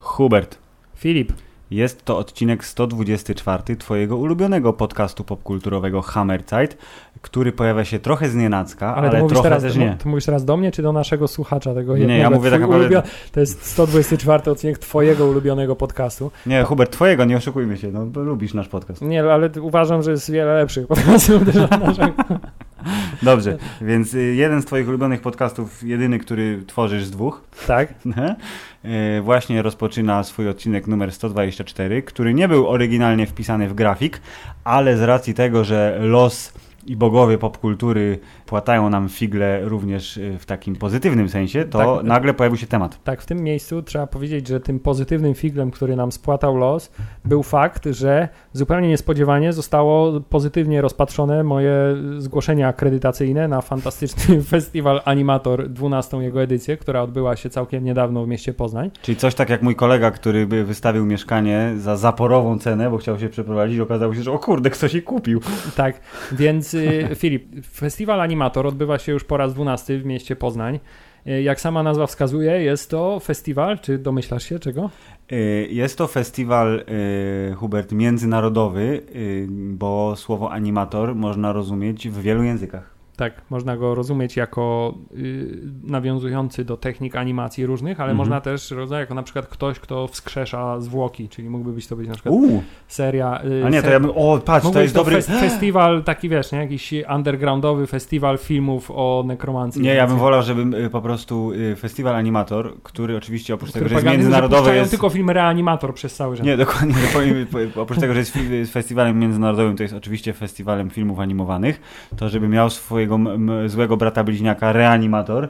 Хуберт. Филипп. Jest to odcinek 124 Twojego ulubionego podcastu popkulturowego Hammerzeit, który pojawia się trochę znienacka, ale, ale, to, mówisz trochę teraz, też nie. to mówisz teraz do mnie, czy do naszego słuchacza tego Nie, nie, jednego? ja mówię tak naprawdę- ulubion- To jest 124 odcinek twojego ulubionego podcastu. Nie, Hubert, Twojego, nie oszukujmy się, no bo lubisz nasz podcast. Nie, ale uważam, że jest wiele lepszych podcastów niż naszego. Dobrze, więc y, jeden z Twoich ulubionych podcastów, jedyny, który tworzysz z dwóch, Tak? y, właśnie rozpoczyna swój odcinek numer 124, który nie był oryginalnie wpisany w grafik, ale z racji tego, że los i bogowie popkultury płatają nam figle również y, w takim pozytywnym sensie, to Tak. nagle pojawił się temat. Tak, w tym miejscu trzeba powiedzieć, że tym pozytywnym figlem, który nam spłatał los, był fakt, że zupełnie niespodziewanie zostało pozytywnie rozpatrzone moje zgłoszenie akredytacyjne na fantastyczny festiwal Animator, 12 jego edycję, która odbyła się całkiem niedawno w mieście Poznań. Czyli coś tak jak mój kolega, który by wystawił mieszkanie za zaporową cenę, bo chciał się przeprowadzić, okazało się, że o kurde, ktoś je kupił. Tak, więc y, Filip, festiwal Animator odbywa się już po raz 12 w mieście Poznań. Y, Jak sama nazwa wskazuje, jest to festiwal, czy domyślasz się czego? Y, Jest to festiwal, y, Hubert, międzynarodowy, bo słowo animator można rozumieć w wielu językach. Tak, można go rozumieć jako y, nawiązujący do technik animacji różnych, ale Mhm. można też rozumieć jako na przykład ktoś, kto wskrzesza zwłoki, czyli mógłby być to być na przykład Uuu, seria. y, a nie, to ser- ja bym, o patrz, to jest dobry... fes- festiwal taki, wiesz, nie? jakiś undergroundowy festiwal filmów o nekromancji. Nie, ja bym wolał, żeby y, po prostu y, festiwal animator, który oczywiście oprócz tego, że jest międzynarodowy, jest... tylko film Reanimator przez cały czas. Nie, dokładnie. Oprócz tego, że jest festiwalem międzynarodowym, to jest oczywiście festiwalem filmów animowanych, to żeby miał swojego złego brata bliźniaka Reanimator,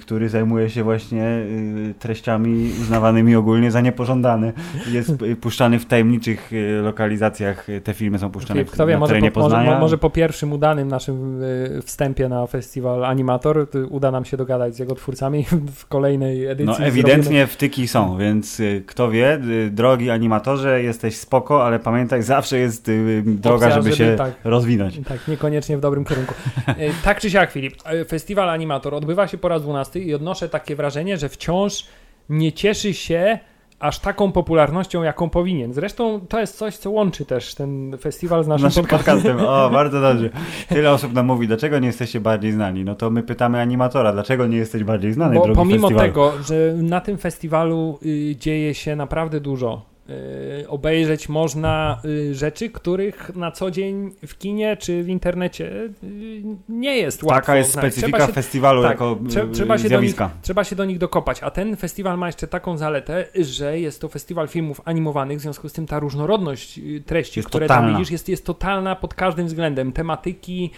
który zajmuje się właśnie y, treściami uznawanymi ogólnie za niepożądane. Jest y, puszczany w tajemniczych y, lokalizacjach. y, Te filmy są puszczane Kto wie, na może terenie po, może, Poznania. mo- może po pierwszym udanym naszym y, wstępie na festiwal Animator y, uda nam się dogadać z jego twórcami w kolejnej edycji. No ewidentnie wtyki są, więc y, kto wie, y, drogi animatorze, jesteś spoko, ale pamiętaj, zawsze jest y, droga, Opcja, żeby, żeby się tak. rozwinąć. zrobimy- Tak, niekoniecznie w dobrym kierunku. Y, tak czy siak, Filip, y, festiwal Animator odbywa się po raz 12 i odnoszę takie wrażenie, że wciąż nie cieszy się aż taką popularnością, jaką powinien. Zresztą to jest coś, co łączy też ten festiwal z naszym, Naszym podcastem. podcastem. O, bardzo dobrze. Tyle osób nam mówi, dlaczego nie jesteście bardziej znani? No to my pytamy animatora, dlaczego nie jesteś bardziej znany, Bo drogi pomimo festiwalu? tego, że na tym festiwalu y, dzieje się naprawdę dużo. Y, obejrzeć można y, rzeczy, których na co dzień w kinie czy w internecie y, nie jest łatwo. Taka jest znaleźć. specyfika się, festiwalu tak, jako trze- trzeba się do zjawiska. trzeba się do nich dokopać. A ten festiwal ma jeszcze taką zaletę, że jest to festiwal filmów animowanych, w związku z tym ta różnorodność treści, Jest które totalna. tam widzisz, jest, jest totalna pod każdym względem. Tematyki,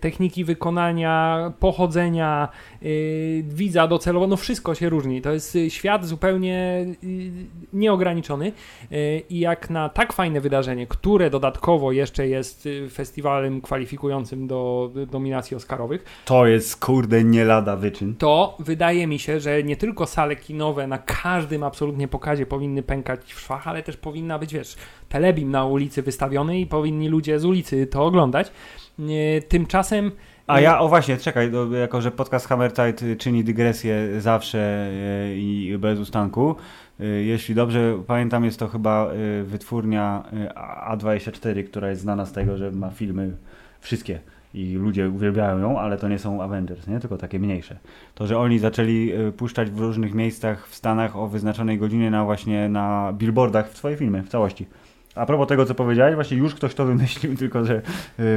techniki wykonania, pochodzenia, widza docelowo, no wszystko się różni. To jest świat zupełnie nieograniczony i jak na tak fajne wydarzenie, które dodatkowo jeszcze jest y, festiwalem kwalifikującym do do nominacji oscarowych, To jest kurde nie lada wyczyn. to wydaje mi się, że nie tylko sale kinowe na każdym absolutnie pokazie powinny pękać w szwach, ale też powinna być, wiesz, telebim na ulicy wystawiony i powinni ludzie z ulicy to oglądać. Nie, Tymczasem A ja, o właśnie, czekaj, jako że podcast Hammer Tide czyni dygresję zawsze i bez ustanku, jeśli dobrze pamiętam, jest to chyba y, wytwórnia y, A24, która jest znana z tego, że ma filmy wszystkie i ludzie uwielbiają ją, ale to nie są Avengers, nie? tylko takie mniejsze. To, że oni zaczęli y, puszczać w różnych miejscach w Stanach o wyznaczonej godzinie na właśnie na billboardach swoje filmy w całości. A propos tego, co powiedziałeś, właśnie już ktoś to wymyślił, tylko że y,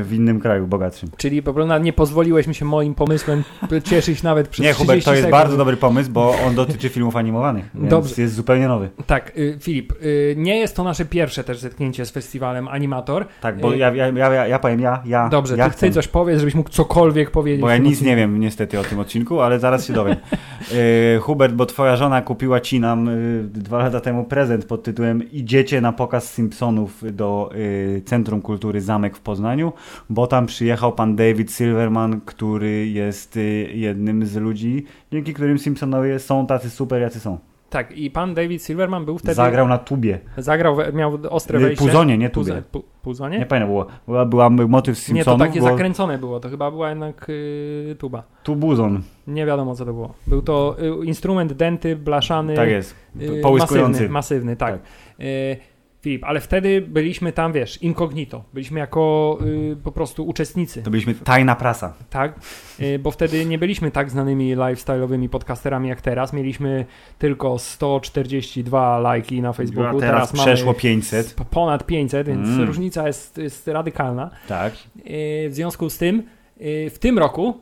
w innym kraju bogatszym. Czyli po prostu nie pozwoliłeś mi się moim pomysłem cieszyć nawet przez Nie, 30 Hubert, to jest sekund. bardzo dobry pomysł, bo on dotyczy filmów animowanych, więc Dobrze. jest zupełnie nowy. Tak, y, Filip, y, nie jest to nasze pierwsze też zetknięcie z festiwalem Animator. Tak, bo Y, ja, ja, ja, ja, ja powiem, ja, ja, Dobrze, ja ty, chcę, ty coś powiedz, żebyś mógł cokolwiek powiedzieć. bo ja nic nie wiem niestety o tym odcinku, ale zaraz się dowiem. Hubert, bo twoja żona kupiła ci nam dwa lata temu prezent pod tytułem Idziecie na pokaz Simpsonów do y, Centrum Kultury Zamek w Poznaniu, bo tam przyjechał pan David Silverman, który jest y, jednym z ludzi, dzięki którym Simpsonowie są tacy super, jacy są. Tak, i pan David Silverman był wtedy... Zagrał na tubie. Zagrał, miał ostre wejście. Puzonie, nie tubie. Puzo- pu- Puzonie? Nie pamiętam, było. Była, była motyw z Nie, to Simpsonów, takie było zakręcone było, to chyba była jednak y, tuba. tubuzon. Nie wiadomo co to było. Był to y, instrument denty, blaszany, Tak jest. y, Połyskujący. masywny, masywny, tak. Tak. Y, Filip, ale wtedy byliśmy tam, wiesz, incognito. Byliśmy jako y, po prostu uczestnicy, To byliśmy tajna prasa. tak? Y, bo wtedy nie byliśmy tak znanymi lifestyle'owymi podcasterami jak teraz. Mieliśmy tylko 142 lajki na Facebooku. A teraz mamy przeszło 500. p- ponad 500, więc Mm. różnica jest, jest radykalna. Tak. Y, W związku z tym, y, w tym roku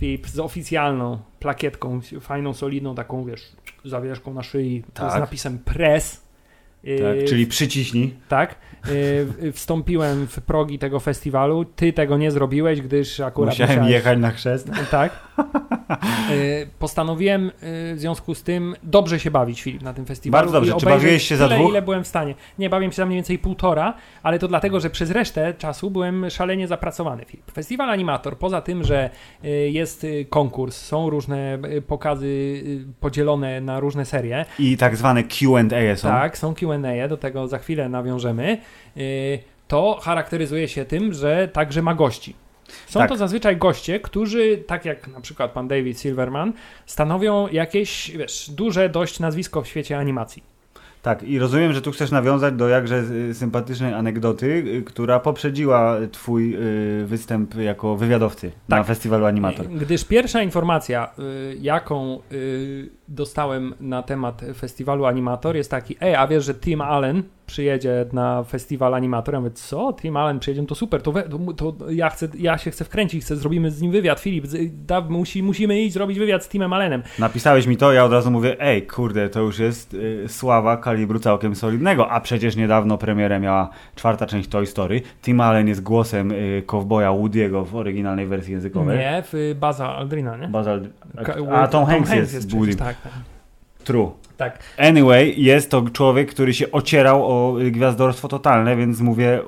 Filip, z oficjalną plakietką, fajną, solidną, taką, wiesz, zawieszką na szyi Tak. z napisem press. Y, tak. Czyli przyciśnij. tak, y, wstąpiłem w progi tego festiwalu. Ty tego nie zrobiłeś, gdyż akurat Musiałem musiałeś- jechać na chrzest. Tak. Y, Postanowiłem y, w związku z tym dobrze się bawić, Filip, na tym festiwalu. Bardzo dobrze. Czy bawiłeś się za tyle, dwóch? ile byłem w stanie. Nie, bawiłem się za mniej więcej półtora, ale to dlatego, że przez resztę czasu byłem szalenie zapracowany, Filip. Festiwal Animator, poza tym, że y, jest y, konkurs, są różne y, pokazy y, podzielone na różne serie, I tak zwane Q&A są. tak, są Q&A, do tego za chwilę nawiążemy, y, to charakteryzuje się tym, że także ma gości. Są Tak. to zazwyczaj goście, którzy, tak jak na przykład pan David Silverman, stanowią jakieś, wiesz, duże dość nazwisko w świecie animacji. Tak, i rozumiem, że tu chcesz nawiązać do jakże y, sympatycznej anegdoty, y, która poprzedziła twój występ jako wywiadowcy na Tak. festiwalu Animator. Gdyż pierwsza informacja, jaką dostałem na temat festiwalu Animator jest taki, ej, a wiesz, że Tim Allen przyjedzie na festiwal Animator? Ja mówię, co? Tim Allen przyjedzie? No to super, to, we, to, ja, chcę, ja się chcę wkręcić, chcę, zrobimy z nim wywiad. Filip, da, musi, musimy iść zrobić wywiad z Timem Allenem. Napisałeś mi to, ja od razu mówię, ej, kurde, to już jest y, sława kalibru całkiem solidnego, a przecież niedawno premierę miała czwarta część Toy Story. Tim Allen jest głosem y, kowboja Woody'ego w oryginalnej wersji językowej. Nie, w y, Baza Aldrina, nie? Bazal... Ka- A Tom Hanks jest przecież, Woody. Tak. True. tak. Anyway, jest to człowiek, który się ocierał o gwiazdorstwo totalne, więc mówię,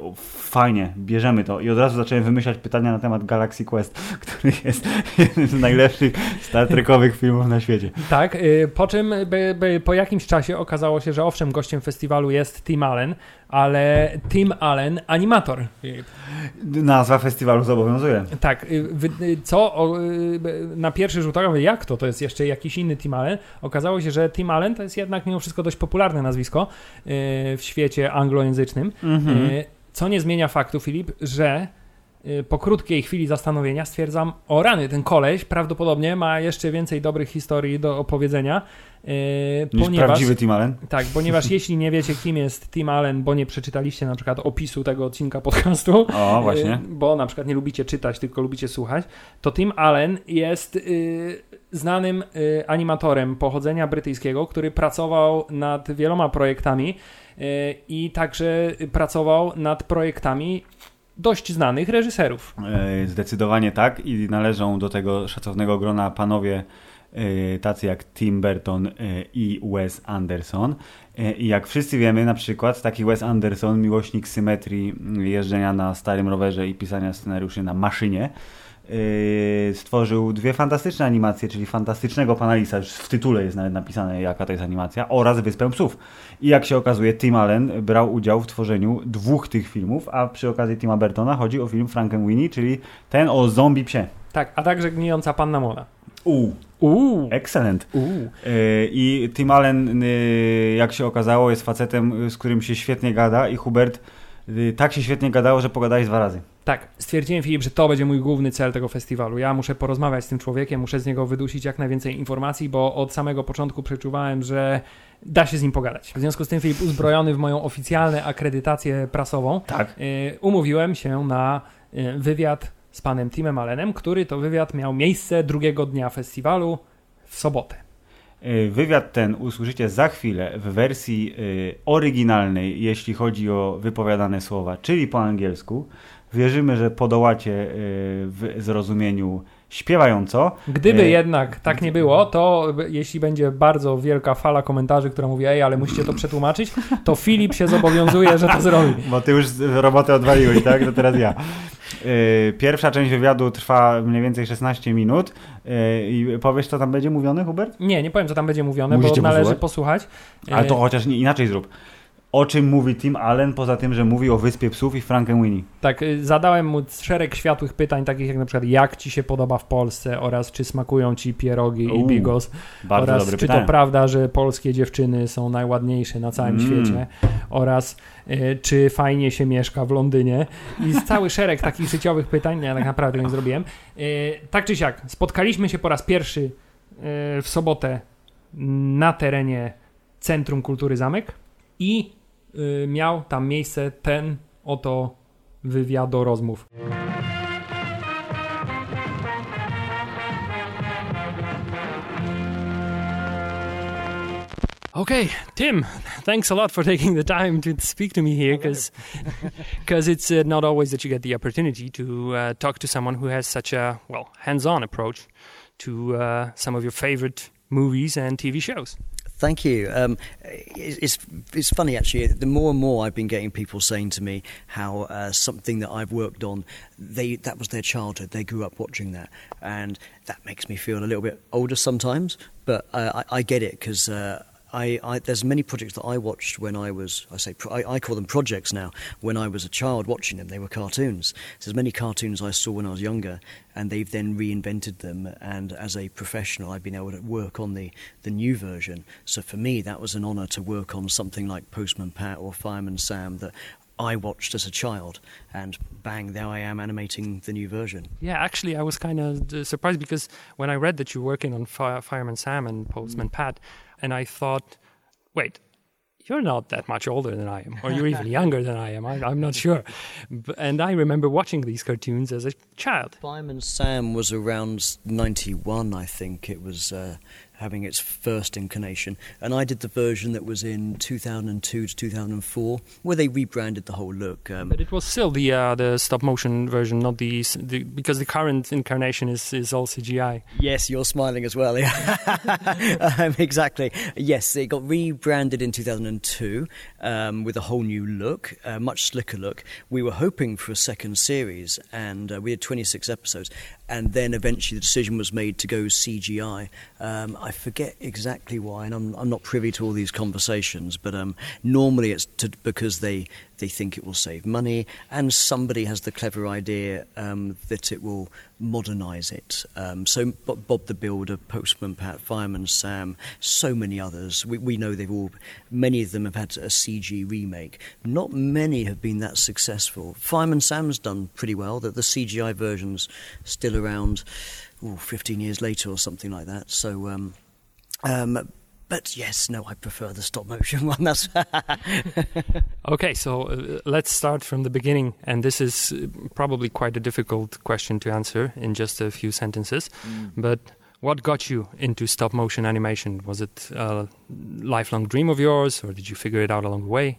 fajnie, bierzemy to. I od razu zacząłem wymyślać pytania na temat Galaxy Quest, który jest jednym z najlepszych Star Trekowych filmów na świecie. Tak, y, po czym by, by, po jakimś czasie okazało się, że owszem, gościem festiwalu jest Tim Allen, ale Tim Allen animator. Nazwa festiwalu zobowiązuje. Tak, y, y, co na pierwszy rzut oka, jak to, to jest jeszcze jakiś inny Tim Allen. Okazało się, że Tim Allen to jest jednak mimo wszystko dość popularne nazwisko w świecie anglojęzycznym. Mhm. Y, Co nie zmienia faktu, Filip, że y, po krótkiej chwili zastanowienia stwierdzam, o rany, ten koleś prawdopodobnie ma jeszcze więcej dobrych historii do opowiedzenia, y, Niż ponieważ... prawdziwy Tim Allen. Tak, ponieważ jeśli nie wiecie, kim jest Tim Allen, bo nie przeczytaliście na przykład opisu tego odcinka podcastu, O, właśnie. y, bo na przykład nie lubicie czytać, tylko lubicie słuchać, to Tim Allen jest y, znanym y, animatorem pochodzenia brytyjskiego, który pracował nad wieloma projektami y, i także pracował nad projektami dość znanych reżyserów. E, Zdecydowanie tak i należą do tego szacownego grona panowie e, tacy jak Tim Burton e, i Wes Anderson. E, I jak wszyscy wiemy, na przykład taki Wes Anderson, miłośnik symetrii jeżdżenia na starym rowerze i pisania scenariuszy na maszynie, e, stworzył dwie fantastyczne animacje, czyli Fantastycznego Pana Lisa, już w tytule jest nawet napisane jaka to jest animacja, oraz Wyspę Psów. I jak się okazuje, Tim Allen brał udział w tworzeniu dwóch tych filmów, a przy okazji Tima Burtona chodzi o film Frankenweenie, czyli ten o zombie psie. Tak, a także Gnijąca Panna Mola. U, Uuu, excellent. uuu. Yy, I Tim Allen, yy, jak się okazało, jest facetem, yy, z którym się świetnie gada i Hubert yy, tak się świetnie gadało, że pogadałeś dwa razy. Tak, stwierdziłem Filip, że to będzie mój główny cel tego festiwalu. Ja muszę porozmawiać z tym człowiekiem, muszę z niego wydusić jak najwięcej informacji, bo od samego początku przeczuwałem, że da się z nim pogadać. W związku z tym Filip, uzbrojony w moją oficjalną akredytację prasową, Tak. y, umówiłem się na y, wywiad z panem Timem Allenem, który to wywiad miał miejsce drugiego dnia festiwalu w sobotę. Yy, Wywiad ten usłyszycie za chwilę w wersji oryginalnej, jeśli chodzi o wypowiadane słowa, czyli po angielsku. Wierzymy, że podołacie yy, w zrozumieniu śpiewająco. Gdyby E, jednak tak nie było, to jeśli będzie bardzo wielka fala komentarzy, która mówi, ej, ale musicie to przetłumaczyć, to Filip się zobowiązuje, że to zrobi. Bo ty już robotę odwaliłeś, tak? To teraz ja. Pierwsza część wywiadu trwa mniej więcej 16 minut. I powiesz, co tam będzie mówione, Hubert? Nie, nie powiem, co tam będzie mówione, Musicie bo należy posłuchać. Ale to chociaż inaczej zrób o czym mówi Tim Allen, poza tym, że mówi o Wyspie Psów i Frankenweenie. Tak, y, zadałem mu szereg światłych pytań, takich jak na przykład jak ci się podoba w Polsce oraz czy smakują ci pierogi i bigos oraz czy pytanie. to prawda, że polskie dziewczyny są najładniejsze na całym mm. świecie oraz y, czy fajnie się mieszka w Londynie i cały szereg takich życiowych pytań, ja tak naprawdę nie zrobiłem. Y, tak czy siak, spotkaliśmy się po raz pierwszy y, w sobotę na terenie Centrum Kultury Zamek i miał tam miejsce ten oto wywiadorozmów. Okay, Tim, thanks a lot for taking the time to speak to me here because because it's uh, not always that you get the opportunity to uh, talk to someone who has such a well hands-on approach to uh, some of your favorite movies and TV shows. Thank you. Um, it's it's funny actually. The more and more I've been getting people saying to me how uh, something that I've worked on, they that was their childhood. They grew up watching that, and that makes me feel a little bit older sometimes. But uh, I, I, get it because. Uh, I, I, there's many projects that I watched when I was, I say, I, I, call them projects now. When I was a child watching them, they were cartoons. So there's many cartoons I saw when I was younger, and they've then reinvented them. And as a professional, I've been able to work on the, the new version. So for me, that was an honour to work on something like Postman Pat or Fireman Sam that I watched as a child, and bang, there I am animating the new version. Yeah, actually, I was kind of surprised because when I read that you're working on Fire, Fireman Sam and Postman mm. Pat, and I thought, wait, you're not that much older than I am, or you're even younger than I am. I, am not sure. And I remember watching these cartoons as a child. Fireman Sam was around 91, I think. It was uh, having its first incarnation. And I did the version that was in 2002 to 2004, where they rebranded the whole look. Um, but it was still the uh, the stop motion version, not the, the, because the current incarnation is is all CGI. Yes, you're smiling as well. um, exactly. Yes, it got rebranded in 2002 um, with a whole new look, a much slicker look. We were hoping for a second series, and uh, we had 26 episodes and then eventually the decision was made to go CGI. Um, I forget exactly why, and I'm, I'm, not privy to all these conversations, but um, normally it's to, because they, they think it will save money, and somebody has the clever idea um, that it will modernise it. Um, so Bob the Builder, Postman Pat, Fireman Sam, so many others. We, we know they've all, many of them have had a CG remake. Not many have been that successful. Fireman Sam's done pretty well. The, the CGI version's still around, ooh, 15 years later or something like that. So. Um, um, but yes, no, I prefer the stop motion one. That's okay. So uh, let's start from the beginning, and this is uh, probably quite a difficult question to answer in just a few sentences. Mm. But what got you into stop motion animation? Was it a lifelong dream of yours, or did you figure it out along the way?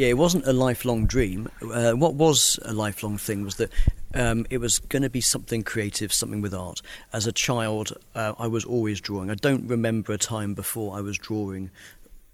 Yeah, it wasn't a lifelong dream. Uh, what was a lifelong thing was that um, it was going to be something creative, something with art. As a child, uh, I was always drawing. I don't remember a time before I was drawing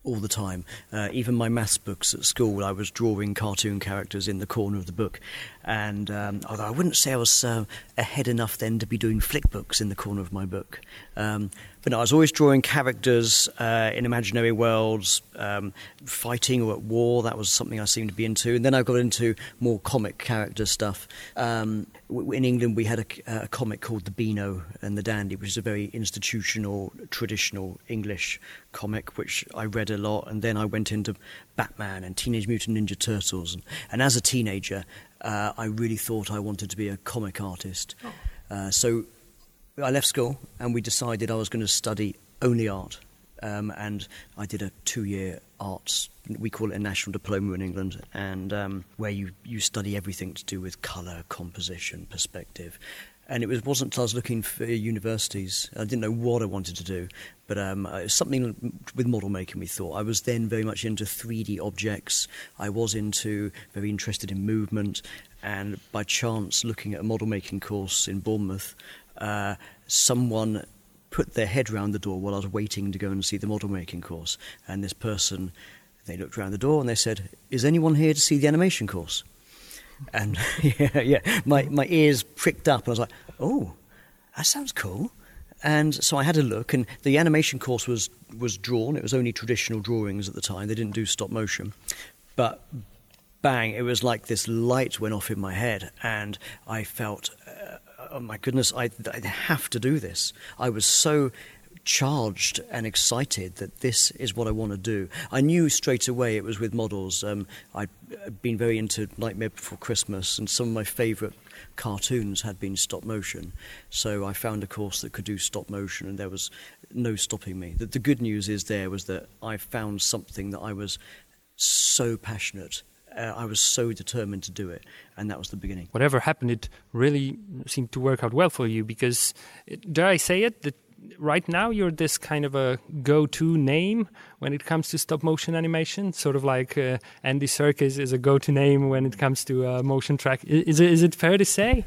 all the time. Uh, even my maths books at school, I was drawing cartoon characters in the corner of the book. And um, although I wouldn't say I was uh, ahead enough then to be doing flick books in the corner of my book. Um, but no, I was always drawing characters uh, in imaginary worlds, um, fighting or at war. That was something I seemed to be into. And then I got into more comic character stuff. Um, in England, we had a, a, comic called The Beano and the Dandy, which is a very institutional, traditional English comic, which I read a lot. And then I went into Batman and Teenage Mutant Ninja Turtles. And, and as a teenager, uh, I really thought I wanted to be a comic artist. Oh. Uh, so I left school and we decided I was going to study only art. Um, and I did a two-year arts. We call it a national diploma in England, and um, where you, you study everything to do with colour, composition, perspective. And it was, wasn't until I was looking for universities, I didn't know what I wanted to do, but um, something with model making. We thought I was then very much into 3D objects. I was into very interested in movement, and by chance, looking at a model making course in Bournemouth, uh, someone put their head round the door while I was waiting to go and see the model making course. And this person, they looked round the door and they said, Is anyone here to see the animation course? And yeah, yeah, my, my ears pricked up, and I was like, oh, that sounds cool. And so I had a look, and the animation course was, was drawn. It was only traditional drawings at the time, they didn't do stop motion. But bang, it was like this light went off in my head, and I felt, uh, oh my goodness, I, I have to do this. I was so charged and excited that this is what I want to do. I knew straight away it was with models. Um, I'd been very into Nightmare Before Christmas, and some of my favourite cartoons had been stop motion. So I found a course that could do stop motion, and there was no stopping me. The, the good news is there was that I found something that I was so passionate uh, I was so determined to do it, and that was the beginning. Whatever happened, it really seemed to work out well for you because, dare I say it, that right now you're this kind of a go-to name when it comes to stop motion animation, sort of like uh, Andy Serkis is a go-to name when it comes to uh, motion track. Is is it fair to say?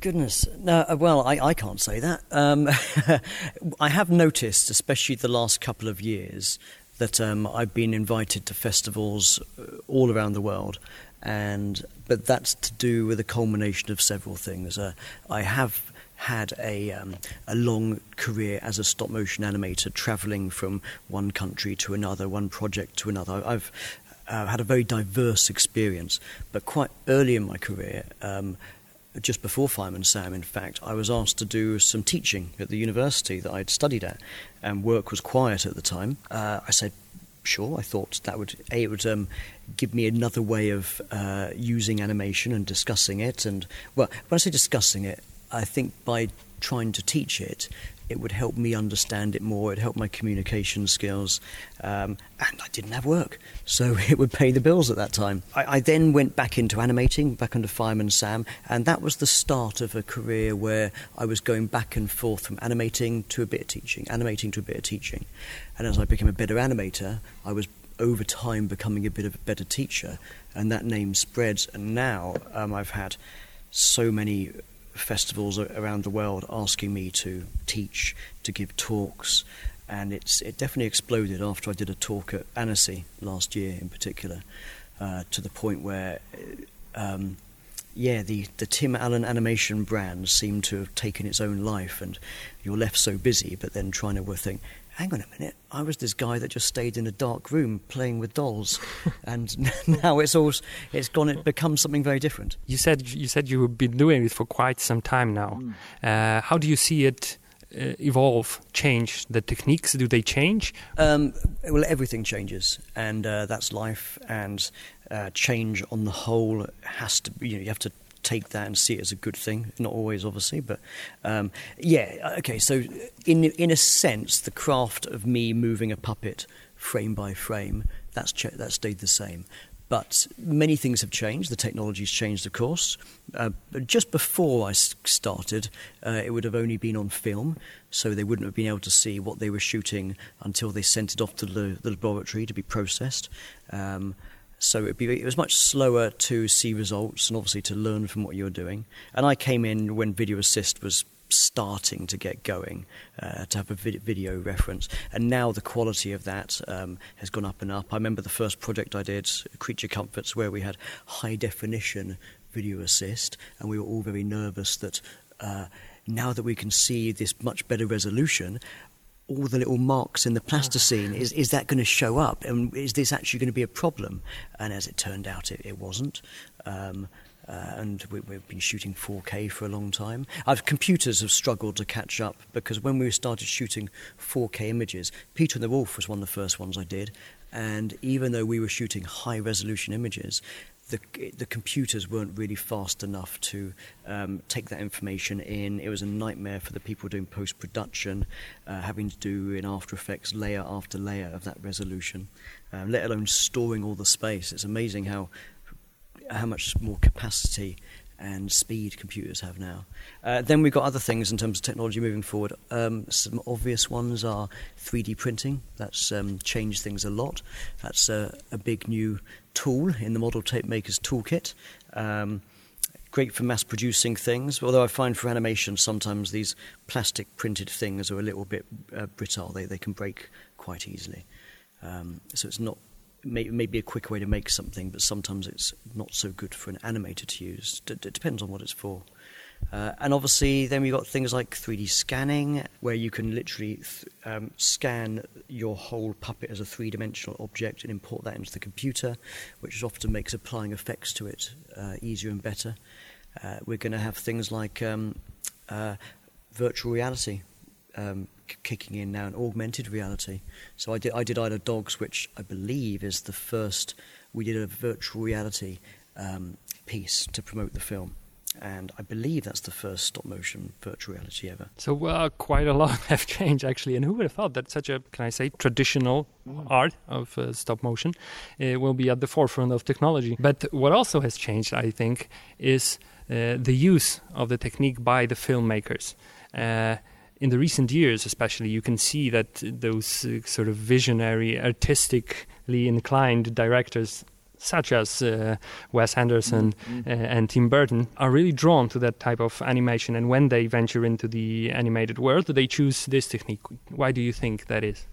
Goodness, no. Uh, well, I, I can't say that. Um, I have noticed, especially the last couple of years, that um, I've been invited to festivals uh, all around the world, and but that's to do with a culmination of several things. Uh, I have had a, um, a long career as a stop motion animator, traveling from one country to another, one project to another. I've uh, had a very diverse experience, but quite early in my career, um, just before Fireman Sam, in fact, I was asked to do some teaching at the university that I'd studied at, and work was quiet at the time. Uh, I said, sure. I thought that would a it would um, give me another way of uh, using animation and discussing it. And well, when I say discussing it, I think by trying to teach it, it would help me understand it more. It helped my communication skills, um, and I didn't have work, so it would pay the bills at that time. I, I, then went back into animating, back under Fireman Sam, and that was the start of a career where I was going back and forth from animating to a bit of teaching, animating to a bit of teaching, and as I became a better animator, I was over time becoming a bit of a better teacher, and that name spreads. And now um, I've had so many festivals around the world asking me to teach, to give talks, and it's it definitely exploded after I did a talk at Annecy last year, in particular, uh, to the point where. Um, yeah, the, the Tim Allen animation brand seemed to have taken its own life, and you're left so busy, but then trying to think, hang on a minute, I was this guy that just stayed in a dark room playing with dolls, and now it's all it's gone. It becomes something very different. You said you said you've been doing it for quite some time now. Mm. Uh, how do you see it? Uh, evolve, change the techniques? Do they change? Um, well, everything changes, and uh, that's life. And uh, change on the whole has to. You know, you have to take that and see it as a good thing. Not always, obviously, but um, yeah. Okay, so in in a sense, the craft of me moving a puppet frame by frame that's ch- that stayed the same. But many things have changed. The technology's changed, of course. Uh, just before I started, uh, it would have only been on film, so they wouldn't have been able to see what they were shooting until they sent it off to the, the laboratory to be processed. Um, so be, it was much slower to see results and obviously to learn from what you were doing. And I came in when Video Assist was starting to get going uh, to have a vid- video reference. And now the quality of that um, has gone up and up. I remember the first project I did, Creature Comforts, where we had high definition video assist, and we were all very nervous that. Uh, now that we can see this much better resolution, all the little marks in the plasticine, is, is that going to show up? And is this actually going to be a problem? And as it turned out, it, it wasn't. Um, uh, and we, have been shooting 4K for a long time. Our computers have struggled to catch up because when we started shooting 4K images, Peter and the Wolf was one of the first ones I did. And even though we were shooting high resolution images, the, the computers weren't really fast enough to um, take that information in. It was a nightmare for the people doing post production, uh, having to do in After Effects layer after layer of that resolution, um, let alone storing all the space. It's amazing how how much more capacity and speed computers have now. Uh, then we've got other things in terms of technology moving forward. Um, some obvious ones are 3D printing. That's um, changed things a lot. That's a, a, big new tool in the Model Tape Maker's toolkit. Um, great for mass producing things, although I find for animation sometimes these plastic printed things are a little bit uh, brittle. They, they can break quite easily. Um, so it's not may, may be a quick way to make something, but sometimes it's not so good for an animator to use. D- it depends on what it's for. Uh, and obviously, then we've got things like 3D scanning, where you can literally th- um, scan your whole puppet as a three dimensional object and import that into the computer, which often makes applying effects to it uh, easier and better. Uh, we're going to have things like um, uh, virtual reality um, k- kicking in now and augmented reality. So I did, I did Isle of Dogs, which I believe is the first, we did a virtual reality um, piece to promote the film and I believe that's the first stop motion virtual reality ever. So uh, quite a lot have changed actually, and who would have thought that such a can I say traditional mm. art of uh, stop motion uh, will be at the forefront of technology? But what also has changed, I think, is uh, the use of the technique by the filmmakers. In the recent years, especially, you can see that those uh, sort of visionary, artistically inclined directors such as uh, Wes Anderson mm-hmm. uh, and Tim Burton, are really drawn to that type of animation. And when they venture into the animated world, they choose this technique. Why do you think that is?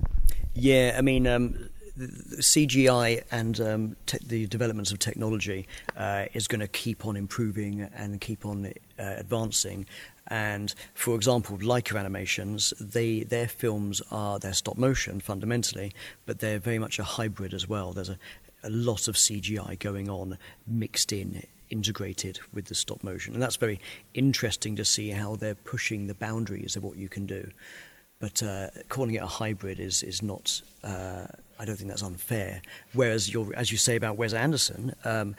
Yeah, I mean, um, CGI and um, te- the developments of technology uh, is going to keep on improving and keep on uh, advancing. And for example, Laika animations, they their films are they're stop motion fundamentally, but they're very much a hybrid as well. There's a, a lot of CGI going on mixed in integrated with the stop motion. And that's very interesting to see how they're pushing the boundaries of what you can do. But uh, calling it a hybrid is is not uh, I don't think that's unfair. Whereas as you say about Wes Anderson um,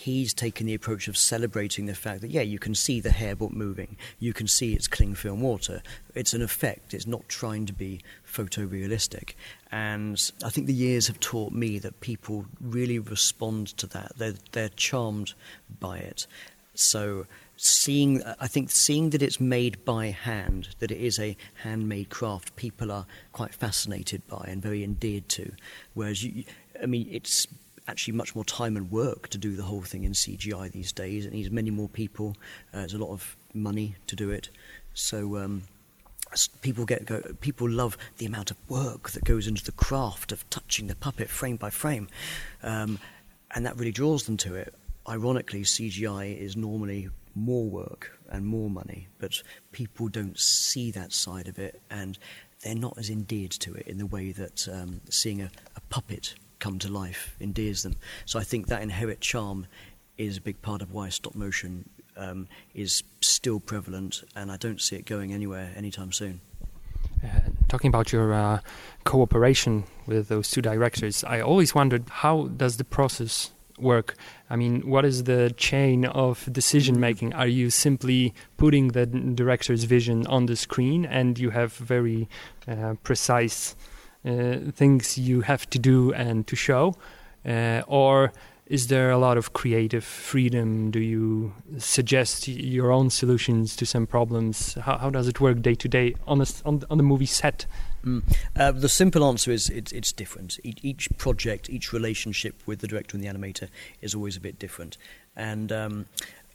he's taken the approach of celebrating the fact that, yeah, you can see the hairboat moving, you can see it's cling film water. It's an effect, it's not trying to be photorealistic. And I think the years have taught me that people really respond to that, they're, they're charmed by it. So, seeing, I think seeing that it's made by hand, that it is a handmade craft, people are quite fascinated by and very endeared to. Whereas, you, I mean, it's actually much more time and work to do the whole thing in CGI these days. It needs many more people. Uh, there's a lot of money to do it. So um, people get go, people love the amount of work that goes into the craft of touching the puppet frame by frame, um, and that really draws them to it. Ironically, CGI is normally more work and more money, but people don't see that side of it, and they're not as endeared to it in the way that um, seeing a, a puppet come to life, endears them. So I think that inherent charm is a big part of why stop motion um, is still prevalent, and I don't see it going anywhere anytime soon. Uh, talking about your uh, cooperation with those two directors, I always wondered how does the process work? I mean, what is the chain of decision making? Are you simply putting the director's vision on the screen and you have very uh, precise things you have to do and to show, uh, or is there a lot of creative freedom? Do you suggest your own solutions to some problems? How, how does it work day to day on, on, on the movie set? Mm. Uh, the simple answer is it, it's different. Each, each, project, each relationship with the director and the animator is always a bit different. And um,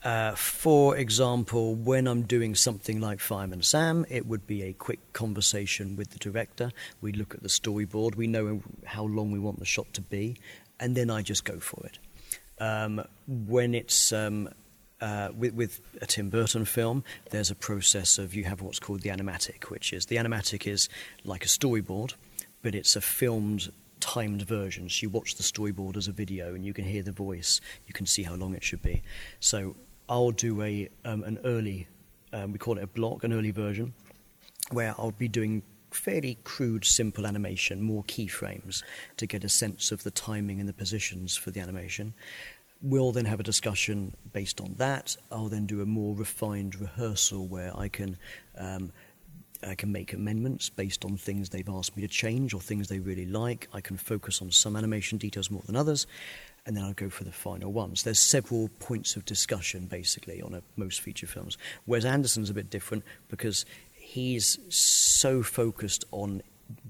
uh, for example, when I'm doing something like Fireman Sam, it would be a quick conversation with the director. We look at the storyboard, we know how long we want the shot to be, and then I just go for it. Um, when it's um, uh, with, with, a Tim Burton film, there's a process of you have what's called the animatic, which is the animatic is like a storyboard, but it's a filmed timed version. So you watch the storyboard as a video and you can hear the voice, you can see how long it should be. So I'll do a um, an early, um, we call it a block, an early version, where I'll be doing fairly crude, simple animation, more keyframes to get a sense of the timing and the positions for the animation. We'll then have a discussion based on that. I'll then do a more refined rehearsal where I can. Um, I can make amendments based on things they've asked me to change or things they really like. I can focus on some animation details more than others and then I'll go for the final ones. There's several points of discussion basically on a, most feature films. Whereas Anderson's a bit different because he's so focused on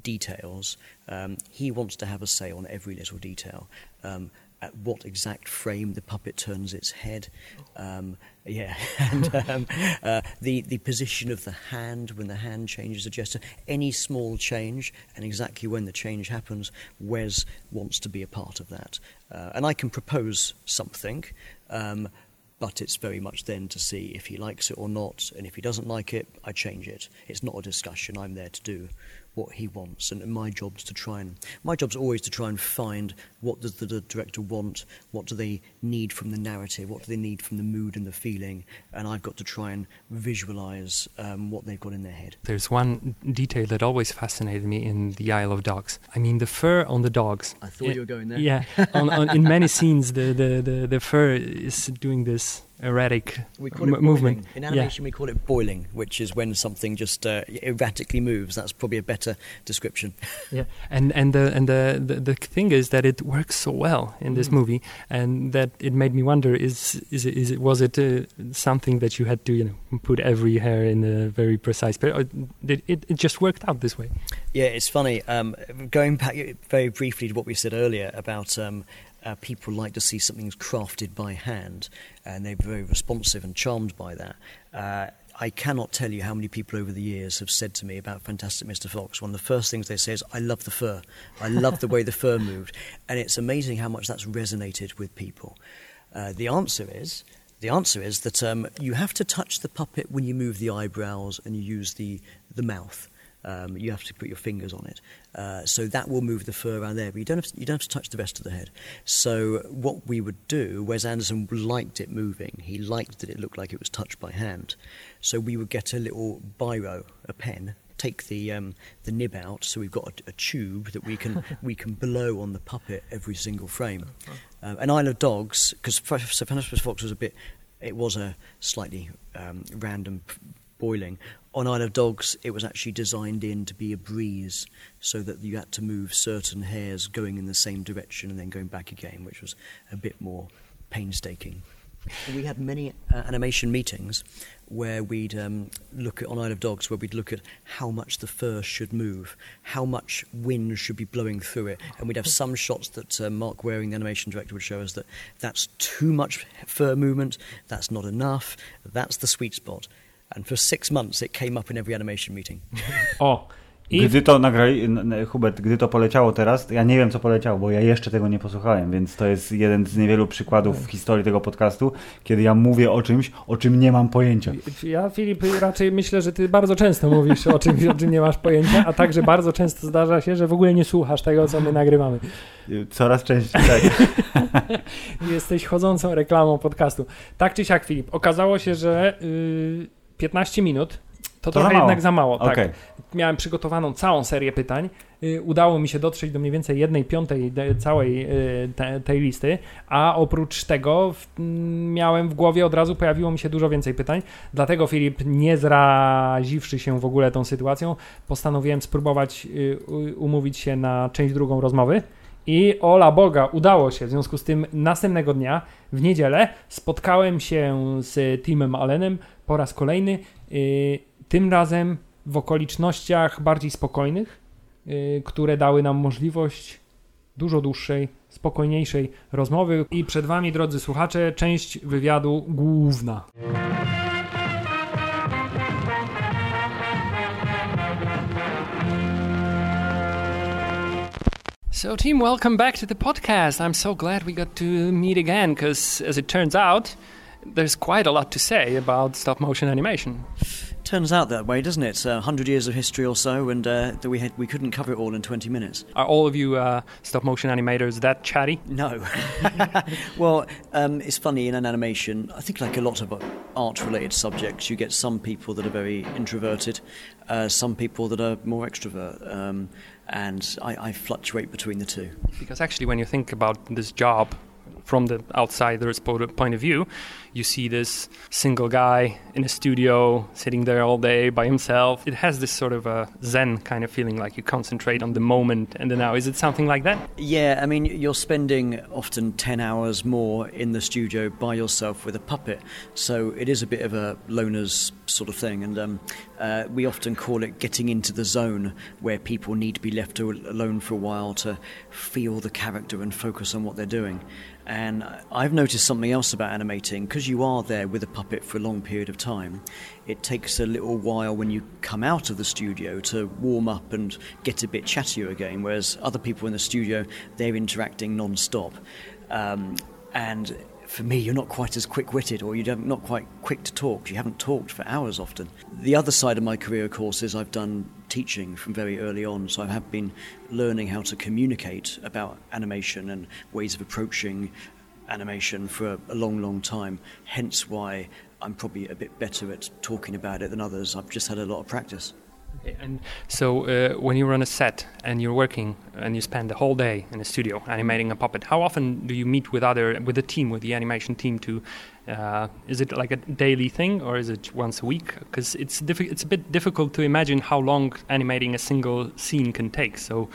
details. Um, he wants to have a say on every little detail. Um, at what exact frame the puppet turns its head. Um, yeah, and um, uh, the the position of the hand when the hand changes a gesture, any small change, and exactly when the change happens. Wes wants to be a part of that, uh, and I can propose something. Um, but it's very much then to see if he likes it or not, and if he doesn't like it, I change it. It's not a discussion. I'm there to do what he wants, and my job's to try and my job's always to try and find what does the, the director want, what do they need from the narrative, what do they need from the mood and the feeling, and I've got to try and visualize um, what they've got in their head. There's one detail that always fascinated me in the Isle of Dogs. I mean, the fur on the dogs. I thought you were going there. Yeah, on, on, in many scenes, the, the, the, the fur is doing this erratic we call it movement. In animation, yeah. we call it boiling, which is when something just uh, erratically moves. That's probably a better description. yeah, and and the and the, the, the thing is that it works so well in this mm. movie, and that it made me wonder: is is it, is it was it uh, something that you had to you know put every hair in a very precise? But it, it it just worked out this way. Yeah, it's funny. Um, going back very briefly to what we said earlier about um, uh, people like to see something crafted by hand, and they're very responsive and charmed by that. Uh, I cannot tell you how many people over the years have said to me about Fantastic Mr. Fox. One of the first things they say is, I love the fur. I love the way the fur moved. And it's amazing how much that's resonated with people. Uh, the answer is, the answer is that um, you have to touch the puppet when you move the eyebrows and you use the, the mouth. Um, you have to put your fingers on it. Uh, so that will move the fur around there, but you don't, have to, you don't have to touch the rest of the head. So what we would do, Wes Anderson liked it moving. He liked that it looked like it was touched by hand. So we would get a little biro, a pen, take the um, the nib out, so we've got a, a tube that we can we can blow on the puppet every single frame. Um, and Isle of Dogs, because Sir Francis Fox was a bit, it was a slightly um, random boiling. On Isle of Dogs, it was actually designed in to be a breeze, so that you had to move certain hairs going in the same direction and then going back again, which was a bit more painstaking. We had many uh, animation meetings where we'd um, look at on Isle of Dogs, where we'd look at how much the fur should move, how much wind should be blowing through it, and we'd have some shots that uh, Mark Waring, the animation director, would show us that that's too much fur movement, that's not enough, that's the sweet spot. And for six months it came up in every animation meeting. o, I... Gdy to nagrali, Hubert, gdy to poleciało teraz, ja nie wiem co poleciało, bo ja jeszcze tego nie posłuchałem, więc to jest jeden z niewielu przykładów w historii tego podcastu, kiedy ja mówię o czymś, o czym nie mam pojęcia. Ja, Filip, raczej myślę, że ty bardzo często mówisz o czymś, o czym nie masz pojęcia, a także bardzo często zdarza się, że w ogóle nie słuchasz tego, co my nagrywamy. Coraz częściej, tak. Jesteś chodzącą reklamą podcastu. Tak czy siak, Filip, okazało się, że... Yy 15 minut to, to trochę jednak za mało. Tak. Okay. Miałem przygotowaną całą serię pytań. Y, udało mi się dotrzeć do mniej więcej jednej piątej całej y, te, tej listy, a oprócz tego w, miałem w głowie od razu pojawiło mi się dużo więcej pytań. Dlatego Filip, nie zraziwszy się w ogóle tą sytuacją, postanowiłem spróbować y, umówić się na część drugą rozmowy. I ola Boga, udało się. W związku z tym następnego dnia, w niedzielę, spotkałem się z Timem Allenem po raz kolejny. Yy, tym razem w okolicznościach bardziej spokojnych, yy, które dały nam możliwość dużo dłuższej, spokojniejszej rozmowy. I przed Wami, drodzy słuchacze, część wywiadu główna. So, team, welcome back to the podcast. I'm so glad we got to meet again because, as it turns out, there's quite a lot to say about stop motion animation. Turns out that way, doesn't it? A hundred years of history or so, and uh, that we had, we couldn't cover it all in twenty minutes. Are all of you uh, stop motion animators that chatty? No. well, um, it's funny in an animation. I think, like a lot of art related subjects, you get some people that are very introverted, uh, some people that are more extrovert. Um, and I, I fluctuate between the two. Because actually, when you think about this job from the outsider's point of view, you see this single guy in a studio sitting there all day by himself. It has this sort of a zen kind of feeling, like you concentrate on the moment and the now. Is it something like that? Yeah, I mean, you're spending often 10 hours more in the studio by yourself with a puppet, so it is a bit of a loner's sort of thing. And um, uh, we often call it getting into the zone where people need to be left alone for a while to feel the character and focus on what they're doing. And I've noticed something else about animating because you are there with a puppet for a long period of time. It takes a little while when you come out of the studio to warm up and get a bit chattier again, whereas other people in the studio, they're interacting non stop. Um, and for me, you're not quite as quick witted or you're not quite quick to talk. You haven't talked for hours often. The other side of my career, of course, is I've done teaching from very early on, so I have been learning how to communicate about animation and ways of approaching animation for a, a long, long time. Hence why I'm probably a bit better at talking about it than others. I've just had a lot of practice. And so uh, when you're on a set and you're working and you spend the whole day in a studio animating a puppet, how often do you meet with other with the team, with the animation team? To uh, is it like a daily thing or is it once a week? Because it's it's a bit difficult to imagine how long animating a single scene can take. So.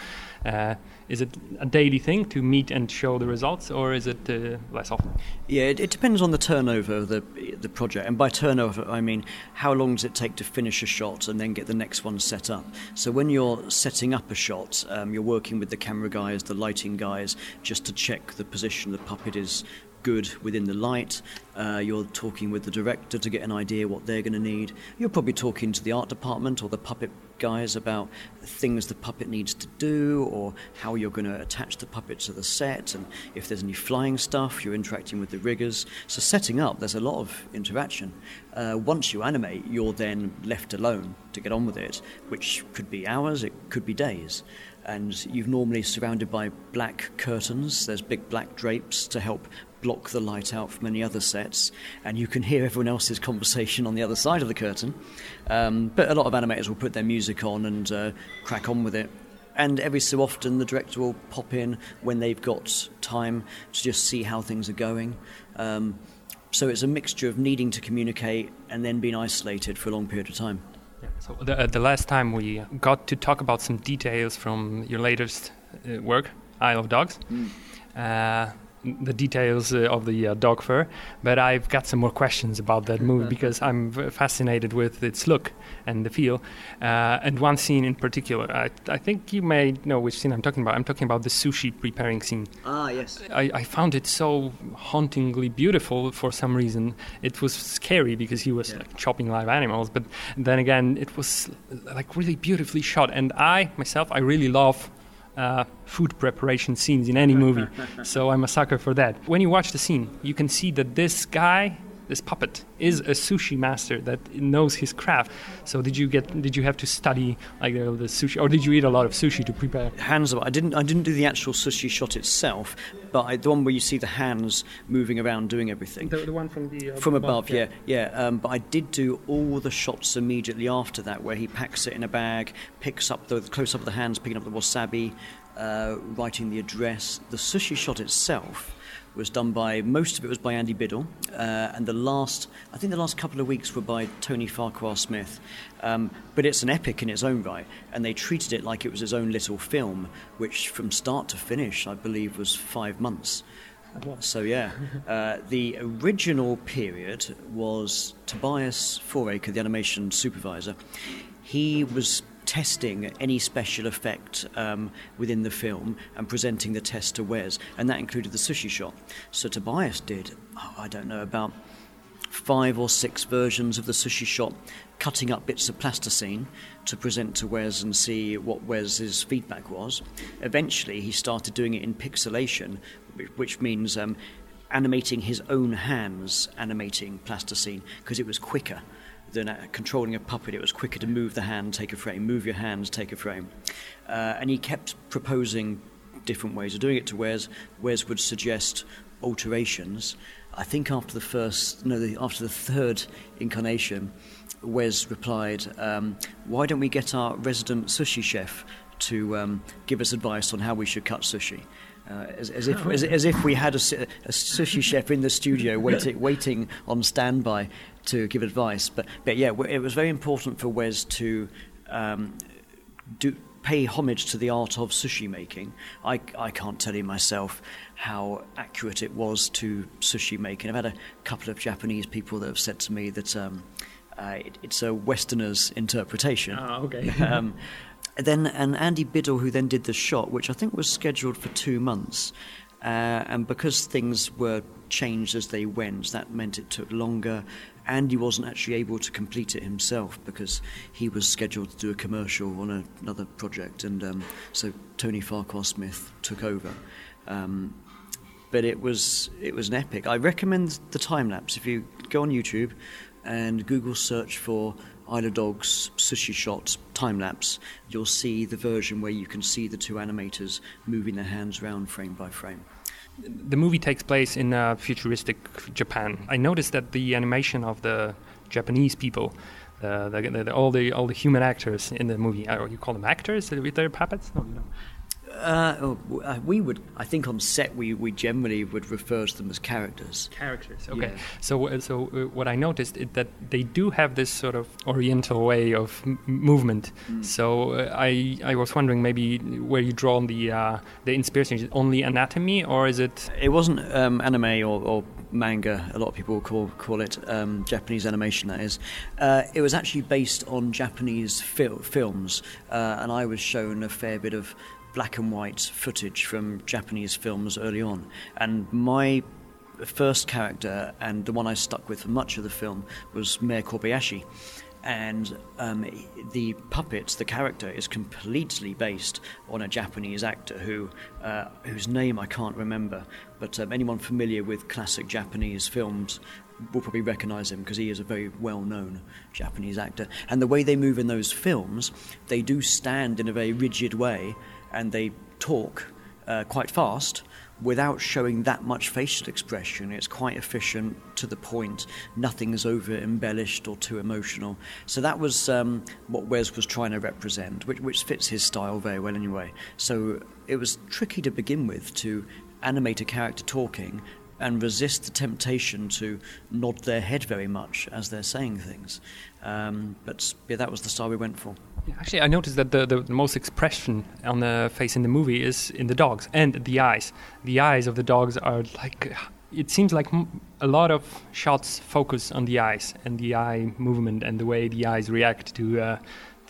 Uh, is it a daily thing to meet and show the results, or is it uh, less often? Yeah, it, it, depends on the turnover of the the project, and by turnover I mean how long does it take to finish a shot and then get the next one set up. So when you're setting up a shot, um, you're working with the camera guys, the lighting guys, just to check the position the puppet is good within the light. Uh, you're talking with the director to get an idea what they're going to need. You're probably talking to the art department or the puppet guys about things the puppet needs to do or how you're going to attach the puppet to the set and if there's any flying stuff, you're interacting with the riggers. So setting up, there's a lot of interaction. Uh, once you animate, you're then left alone to get on with it, which could be hours, it could be days and you're normally surrounded by black curtains. There's big black drapes to help block the light out from any other sets, and you can hear everyone else's conversation on the other side of the curtain. Um, but a lot of animators will put their music on and uh, crack on with it. And every so often, the director will pop in when they've got time to just see how things are going. Um, so it's a mixture of needing to communicate and then being isolated for a long period of time. Yeah, so the, uh, the last time we got to talk about some details from your latest uh, work, Isle of Dogs. Mm the details uh, of the uh, dog fur, but I've got some more questions about that movie because I'm fascinated with its look and the feel. Uh, and one scene in particular, I, I, think you may know which scene I'm talking about. I'm talking about the sushi preparing scene. Ah, yes. I, I found it so hauntingly beautiful for some reason. It was scary because he was yeah. like, chopping live animals, but then again, it was like really beautifully shot. And I myself, I really love uh, food preparation scenes in any movie. so I'm a sucker for that. When you watch the scene, you can see that this guy, this puppet, is a sushi master that knows his craft. So did you get? Did you have to study like the, the sushi, or did you eat a lot of sushi to prepare? Hands. up. I didn't. I didn't do the actual sushi shot itself, but I, the one where you see the hands moving around doing everything. The, the one from the uh, from above, above yeah, yeah. yeah. Um, but I did do all the shots immediately after that, where he packs it in a bag, picks up the close up of the hands, picking up the wasabi, uh, writing the address. The sushi shot itself was done by most of it was by Andy Biddle, uh, and the last I think the last couple of weeks were by Tony Farquhar Smith. Um, but it's an epic in its own right, and they treated it like it was his own little film, which from start to finish I believe was five months. So yeah, uh, the original period was Tobias Fouracre, the animation supervisor. He was testing any special effect um, within the film and presenting the test to Wes, and that included the sushi shot. So Tobias did, oh, I don't know, about five or six versions of the sushi shot, cutting up bits of plasticine to present to Wes and see what Wes's feedback was. Eventually, he started doing it in pixelation, which means um, animating his own hands, animating plasticine, because it was quicker than controlling a puppet. It was quicker to move the hand, take a frame, move your hands, take a frame. Uh, and he kept proposing different ways of doing it to Wes. Wes would suggest alterations. I think after the first, no, the, after the third incarnation, Wes replied, um, "Why don't we get our resident sushi chef to um, give us advice on how we should cut sushi?" Uh, as, as, if, as, as, if we had a, a, sushi chef in the studio waiting, waiting on standby to give advice. But, but yeah, it was very important for Wes to um, do, pay homage to the art of sushi making. I, I can't tell you myself how accurate it was to sushi making. I've had a couple of Japanese people that have said to me that um, uh, it, it's a Westerner's interpretation. Oh, okay. um, then and Andy Biddle, who then did the shot, which I think was scheduled for two months, Uh, and because things were changed as they went, that meant it took longer. Andy wasn't actually able to complete it himself because he was scheduled to do a commercial on a, another project, and um, so Tony Farquhar Smith took over. Um, but it was it was an epic. I recommend the time lapse. If you go on YouTube and Google search for Isle of Dogs sushi shot time lapse, you'll see the version where you can see the two animators moving their hands around frame by frame. The movie takes place in uh, futuristic Japan. I noticed that the animation of the Japanese people, uh, the, the, the, all the all the human actors in the movie, uh, you call them actors? They puppets? No, no. Uh, oh, uh, we would, I think, on set we, we generally would refer to them as characters. Characters, okay. Yeah. So, uh, so uh, what I noticed is that they do have this sort of Oriental way of m- movement. Mm. So uh, I, I was wondering maybe where you draw the uh, the inspiration. Is it only anatomy, or is it? It wasn't um, anime or, or, manga. A lot of people call call it um, Japanese animation. That is, it was actually based on Japanese fil- films, and I was shown a fair bit of black and white footage from Japanese films early on. And my first character, and the one I stuck with for much of the film, was Mayor Kobayashi. And um, the puppet, the character, is completely based on a Japanese actor who, uh, whose name I can't remember. But um, anyone familiar with classic Japanese films will probably recognize him because he is a very well known Japanese actor. And the way they move in those films, they do stand in a very rigid way and they talk uh, quite fast without showing that much facial expression. It's quite efficient, to the point. Nothing is over embellished or too emotional. So that was um, what Wes was trying to represent, which, which fits his style very well anyway. So it was tricky to begin with to animate a character talking and resist the temptation to nod their head very much as they're saying things. Um, but yeah, that was the style we went for. Actually, I noticed that the, the, most expression on the face in the movie is in the dogs and the eyes. The eyes of the dogs are like. It seems like a lot of shots focus on the eyes and the eye movement and the way the eyes react to uh,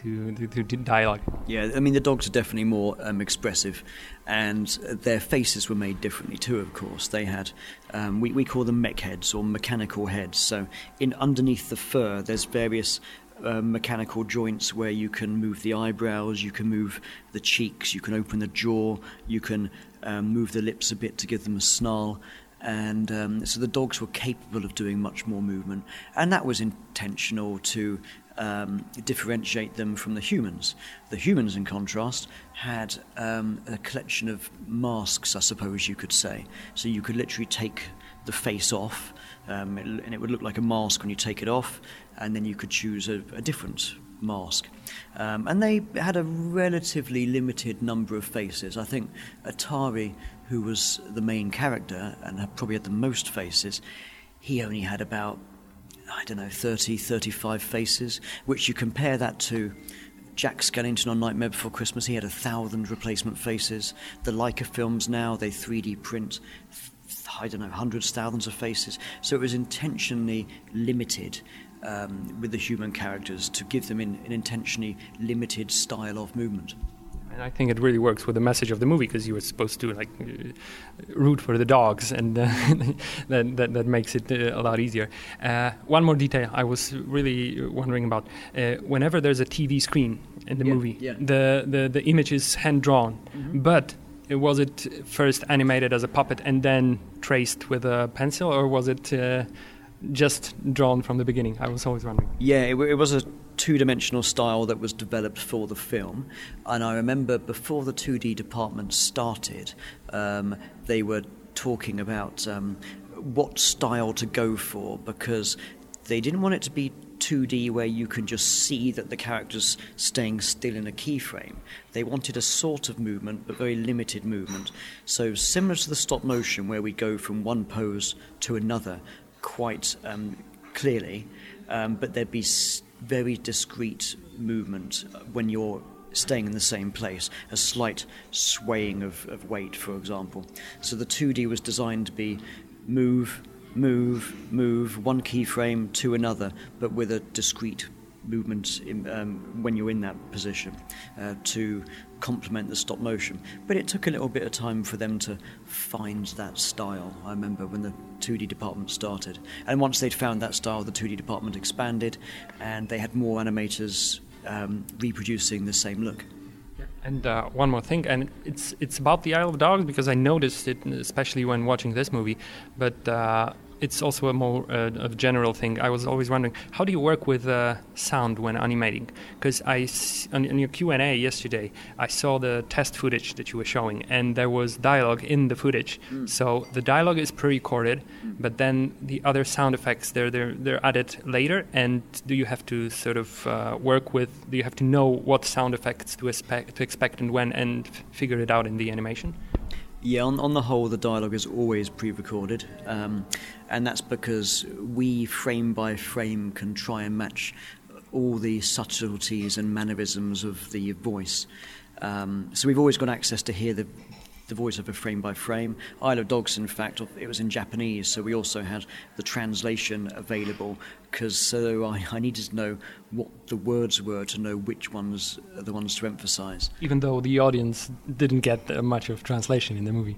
to, to, to, dialogue. Yeah, I mean the dogs are definitely more um, expressive, and their faces were made differently too. Of course, they had um, we we call them mech heads or mechanical heads. So in underneath the fur, there's various uh, mechanical joints where you can move the eyebrows, you can move the cheeks, you can open the jaw, you can um, move the lips a bit to give them a snarl. And um, so the dogs were capable of doing much more movement, and that was intentional to um, differentiate them from the humans. The humans, in contrast, had um, a collection of masks, I suppose you could say. So you could literally take the face off, um, and it would look like a mask when you take it off, and then you could choose a, a different mask. Um, and they had a relatively limited number of faces. I think Atari, who was the main character and probably had the most faces, he only had about, I don't know, 30, 35 faces, which you compare that to. Jack Skellington on Nightmare Before Christmas, he had a thousand replacement faces. The Laika films now, they 3D print, I don't know, hundreds, thousands of faces. So it was intentionally limited um, with the human characters to give them in, an intentionally limited style of movement. And I think it really works with the message of the movie because you were supposed to like uh, root for the dogs, and uh, that, that, that makes it uh, a lot easier. Uh, one more detail I was really wondering about: uh, whenever there's a TV screen in the yeah, movie, yeah. the, the the image is hand drawn, mm-hmm. but was it first animated as a puppet and then traced with a pencil, or was it uh, just drawn from the beginning? I was always wondering. Yeah, it, it was a two dimensional style that was developed for the film. And I remember before the 2D department started, um, they were talking about um, what style to go for because they didn't want it to be 2D where you can just see that the character's staying still in a keyframe. They wanted a sort of movement, but very limited movement. So, similar to the stop motion, where we go from one pose to another, quite um, clearly, um, but there'd be very discrete movement when you're staying in the same place, a slight swaying of, of weight, for example. So the 2D was designed to be move, move, move, one keyframe to another, but with a discrete movement in, um, when you're in that position uh, to complement the stop motion. But it took a little bit of time for them to find that style. I remember when the 2D department started. And once they'd found that style, the 2D department expanded and they had more animators um, reproducing the same look. And uh, one more thing, and it's it's about the Isle of Dogs because I noticed it, especially when watching this movie. But uh, it's also a more uh, a general thing. I was always wondering how do you work with uh, sound when animating? Because I on, on your Q and A yesterday, I saw the test footage that you were showing, and there was dialogue in the footage. Mm. So the dialogue is pre-recorded, mm. but then the other sound effects they're they're they're added later. And do you have to sort of uh, work with? Do you have to know what sound effects to expect to expect and when, and figure it out in the animation? Yeah, on, on the whole, the dialogue is always pre recorded, um, and that's because we, frame by frame, can try and match all the subtleties and mannerisms of the voice. Um, so we've always got access to hear the the voice of a frame by frame. Isle of Dogs, in fact, it was in Japanese, so we also had the translation available because so uh, I, I, needed to know what the words were to know which ones are the ones to emphasize. Even though the audience didn't get uh, much of translation in the movie.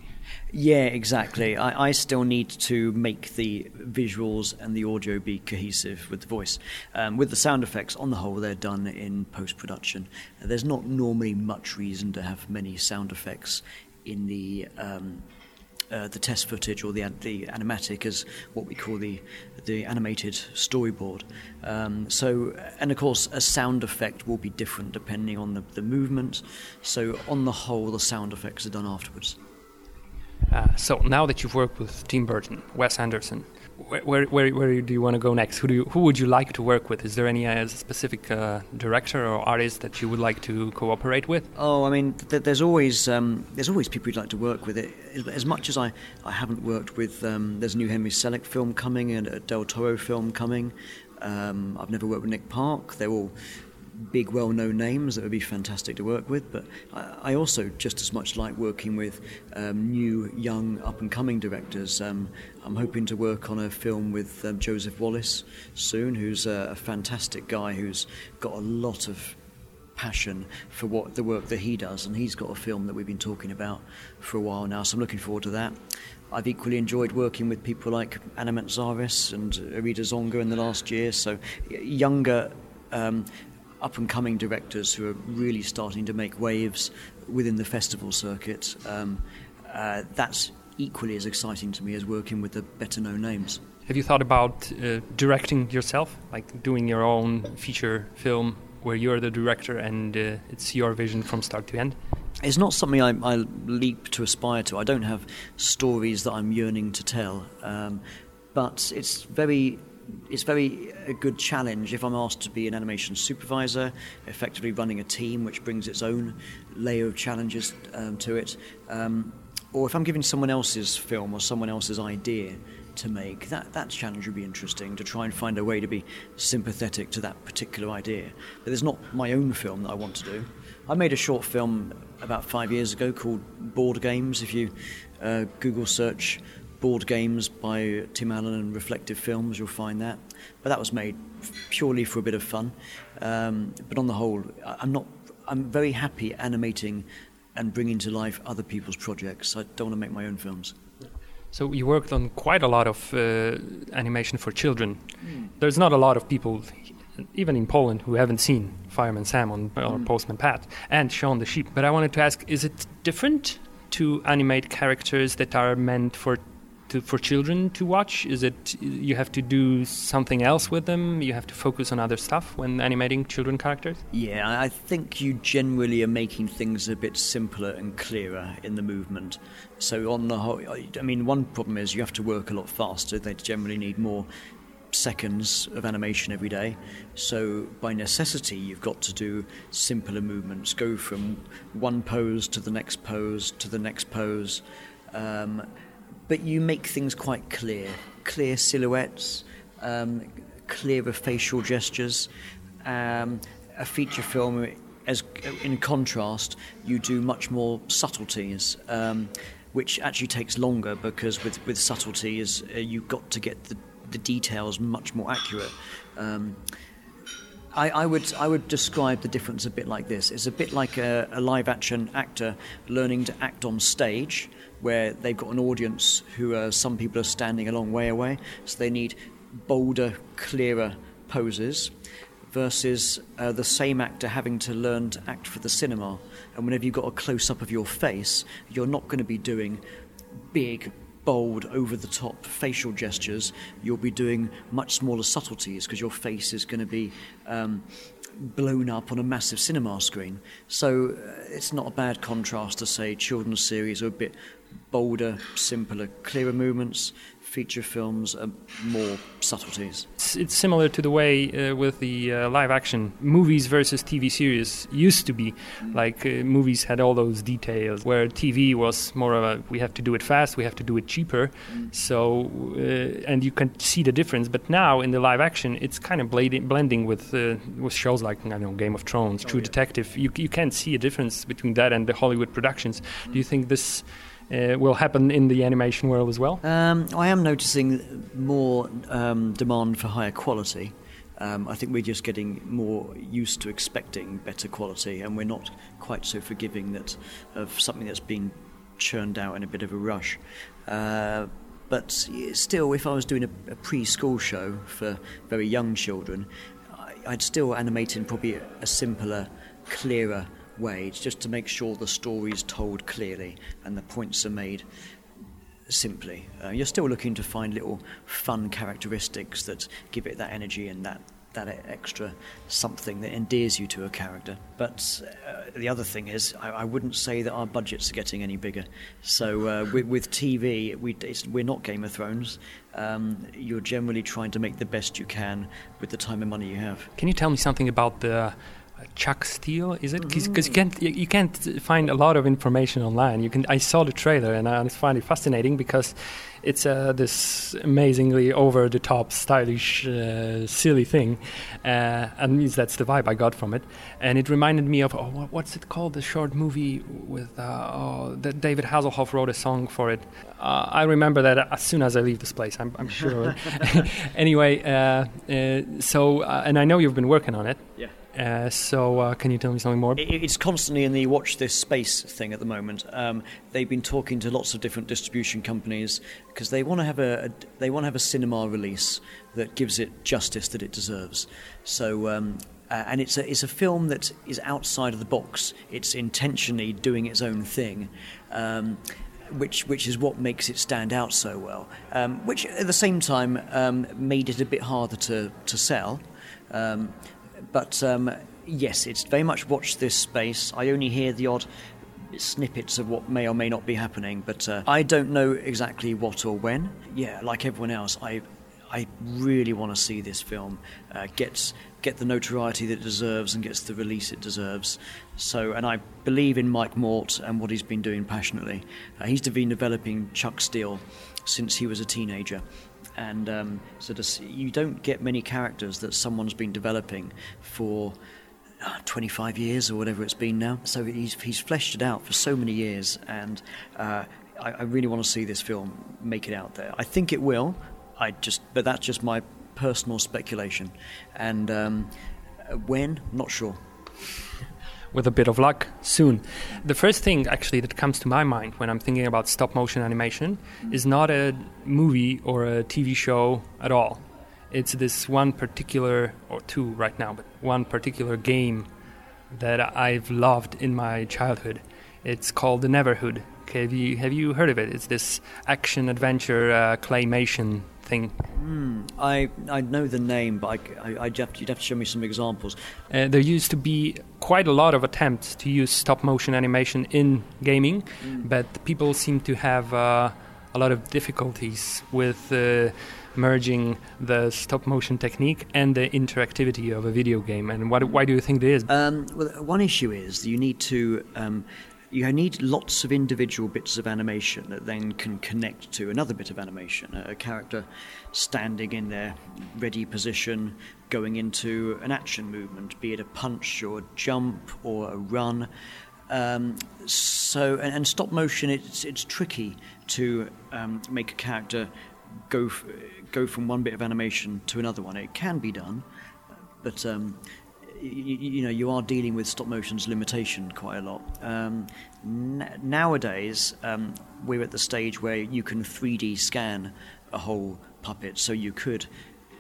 Yeah, exactly. I, I still need to make the visuals and the audio be cohesive with the voice. Um, with the sound effects, on the whole, they're done in post production. There's not normally much reason to have many sound effects in the um, uh, the test footage or the the animatic as what we call the the animated storyboard. Um, so, and of course, a sound effect will be different depending on the, the movement. So, on the whole, the sound effects are done afterwards. Uh, so now that you've worked with Tim Burton, Wes Anderson, where, where, where do you want to go next? Who do you, who would you like to work with? Is there any uh, specific uh, director or artist that you would like to cooperate with? Oh, I mean, th- there's always um, there's always people you'd like to work with. It as much as I, I haven't worked with. Um, there's a new Henry Selick film coming and a Del Toro film coming. Um, I've never worked with Nick Park. They're all big, well known names that would be fantastic to work with. But I, also just as much like working with um, new, young, up and coming directors. Um, I'm hoping to work on a film with um, Joseph Wallace soon, who's a, a fantastic guy who's got a lot of passion for what the work that he does, and he's got a film that we've been talking about for a while now. So I'm looking forward to that. I've equally enjoyed working with people like Anna Mantzaris and Arida Zonga in the last year. So younger um, up and coming directors who are really starting to make waves within the festival circuit. Um, uh, that's equally as exciting to me as working with the better known names. Have you thought about uh, directing yourself, like doing your own feature film where you're the director and uh, it's your vision from start to end? It's not something I, I, leap to aspire to. I don't have stories that I'm yearning to tell, um, but it's very it's very a good challenge if I'm asked to be an animation supervisor, effectively running a team, which brings its own layer of challenges um, to it. Um, or if I'm giving someone else's film or someone else's idea to make, that, that challenge would be interesting to try and find a way to be sympathetic to that particular idea. But it's not my own film that I want to do. I made a short film about five years ago called Board Games. If you uh, Google search board games by Tim Allen and Reflective Films, you'll find that. But that was made purely for a bit of fun. Um, but on the whole, I'm not. I'm very happy animating and bringing to life other people's projects. I don't want to make my own films. So you worked on quite a lot of uh, animation for children. Mm. There's not a lot of people, even in Poland, who haven't seen Fireman Sam on, or mm. Postman Pat and Shaun the Sheep. But I wanted to ask: Is it different to animate characters that are meant for to, for children to watch? Is it you have to do something else with them? You have to focus on other stuff when animating children characters? Yeah, I think you generally are making things a bit simpler and clearer in the movement. So on the whole, I mean, one problem is you have to work a lot faster. They generally need more seconds of animation every day. So, by necessity, you've got to do simpler movements, go from one pose to the next pose to the next pose. Um, but you make things quite clear clear silhouettes, um, clearer facial gestures. Um, a feature film, as in contrast, you do much more subtleties. Um, which actually takes longer because with, with subtleties uh, you've got to get the, the details much more accurate. Um, I, I, would I would describe the difference a bit like this. It's a bit like a, a live action actor learning to act on stage, where they've got an audience who are some people are standing a long way away, so they need bolder, clearer poses versus uh, the same actor having to learn to act for the cinema. And whenever you've got a close up of your face, you're not going to be doing big, bold, over the top facial gestures. You'll be doing much smaller subtleties because your face is going to be. Um, blown up on a massive cinema screen. So uh, it's not a bad contrast to say children's series are a bit bolder, simpler, clearer movements, feature films are more subtleties. It's, similar to the way uh, with the uh, live action movies versus TV series used to be. Like uh, movies had all those details, where TV was more of a we have to do it fast, we have to do it cheaper. So uh, and you can see the difference. But now in the live action, it's kind of blading, blending with uh, with shows like I don't know Game of Thrones, oh, True yeah. Detective. You you can't see a difference between that and the Hollywood productions. Do you think this? Uh, will happen in the animation world as well? Um, I am noticing more um, demand for higher quality. Um, I think we're just getting more used to expecting better quality, and we're not quite so forgiving that of something that's been churned out in a bit of a rush. Uh, but still, if I was doing a, a preschool show for very young children, I'd still animate in probably a simpler, clearer way, just to make sure the story is told clearly and the points are made simply. Uh, you're still looking to find little fun characteristics that give it that energy and that that extra something that endears you to a character. But uh, the other thing is, I, I, wouldn't say that our budgets are getting any bigger. So uh, with, with, TV, we, we're not Game of Thrones. Um, you're generally trying to make the best you can with the time and money you have. Can you tell me something about the Chuck Steel, is it? Because mm-hmm. you can't you, can't find a lot of information online. You can. I saw the trailer and I find it fascinating because it's uh, this amazingly over the top, stylish, uh, silly thing, uh, and that's the vibe I got from it. And it reminded me of oh, what's it called? The short movie with uh, oh, that David Hasselhoff wrote a song for it. Uh, I remember that as soon as I leave this place. I'm, I'm sure. anyway, uh, so and I know you've been working on it. Yeah. Uh, so, uh, can you tell me something more? It's constantly in the watch this space thing at the moment. Um, they've been talking to lots of different distribution companies because they want to have a, a, they want to have a cinema release that gives it justice that it deserves. So. Um, uh, and it's a, it's a film that is outside of the box. It's intentionally doing its own thing. Um, which which is what makes it stand out so well. Um, which at the same time um, made it a bit harder to to sell. Um, but um, yes, it's very much watch this space. I only hear the odd snippets of what may or may not be happening, but uh, I don't know exactly what or when. Yeah, like everyone else, I I really want to see this film uh, gets get the notoriety that it deserves and gets the release it deserves. So, and I believe in Mike Mort and what he's been doing passionately. Uh, he's been developing Chuck Steel since he was a teenager, and um, so you don't get many characters that someone's been developing for uh, 25 years or whatever it's been now. So he's, he's fleshed it out for so many years, and uh, I, I, really want to see this film make it out there. I think it will. I just, but that's just my personal speculation, and um, when, not sure with a bit of luck soon. The first thing actually that comes to my mind when I'm thinking about stop motion animation is not a movie or a TV show at all. It's this one particular, or two right now, but one particular game that I've loved in my childhood. It's called The Neverhood. Okay, have you have you heard of it? It's this action adventure uh, claymation thing. Mm, I I know the name, but I, I, I'd have to, you'd have to show me some examples. Uh, there used to be quite a lot of attempts to use stop motion animation in gaming, mm. but people seem to have uh, a lot of difficulties with uh, merging the stop motion technique and the interactivity of a video game. And what, why do you think it is? Um, well, one issue is you need to um, you need lots of individual bits of animation that then can connect to another bit of animation. A, character standing in their ready position, going into an action movement, be it a punch or a jump or a run. Um, so, and, and, stop motion, it's it's tricky to um, make a character go f- go from one bit of animation to another one. It can be done, but um, you, you know you are dealing with stop motion's limitation quite a lot. Um, n- nowadays, um, we're at the stage where you can 3D scan a whole puppet, so you could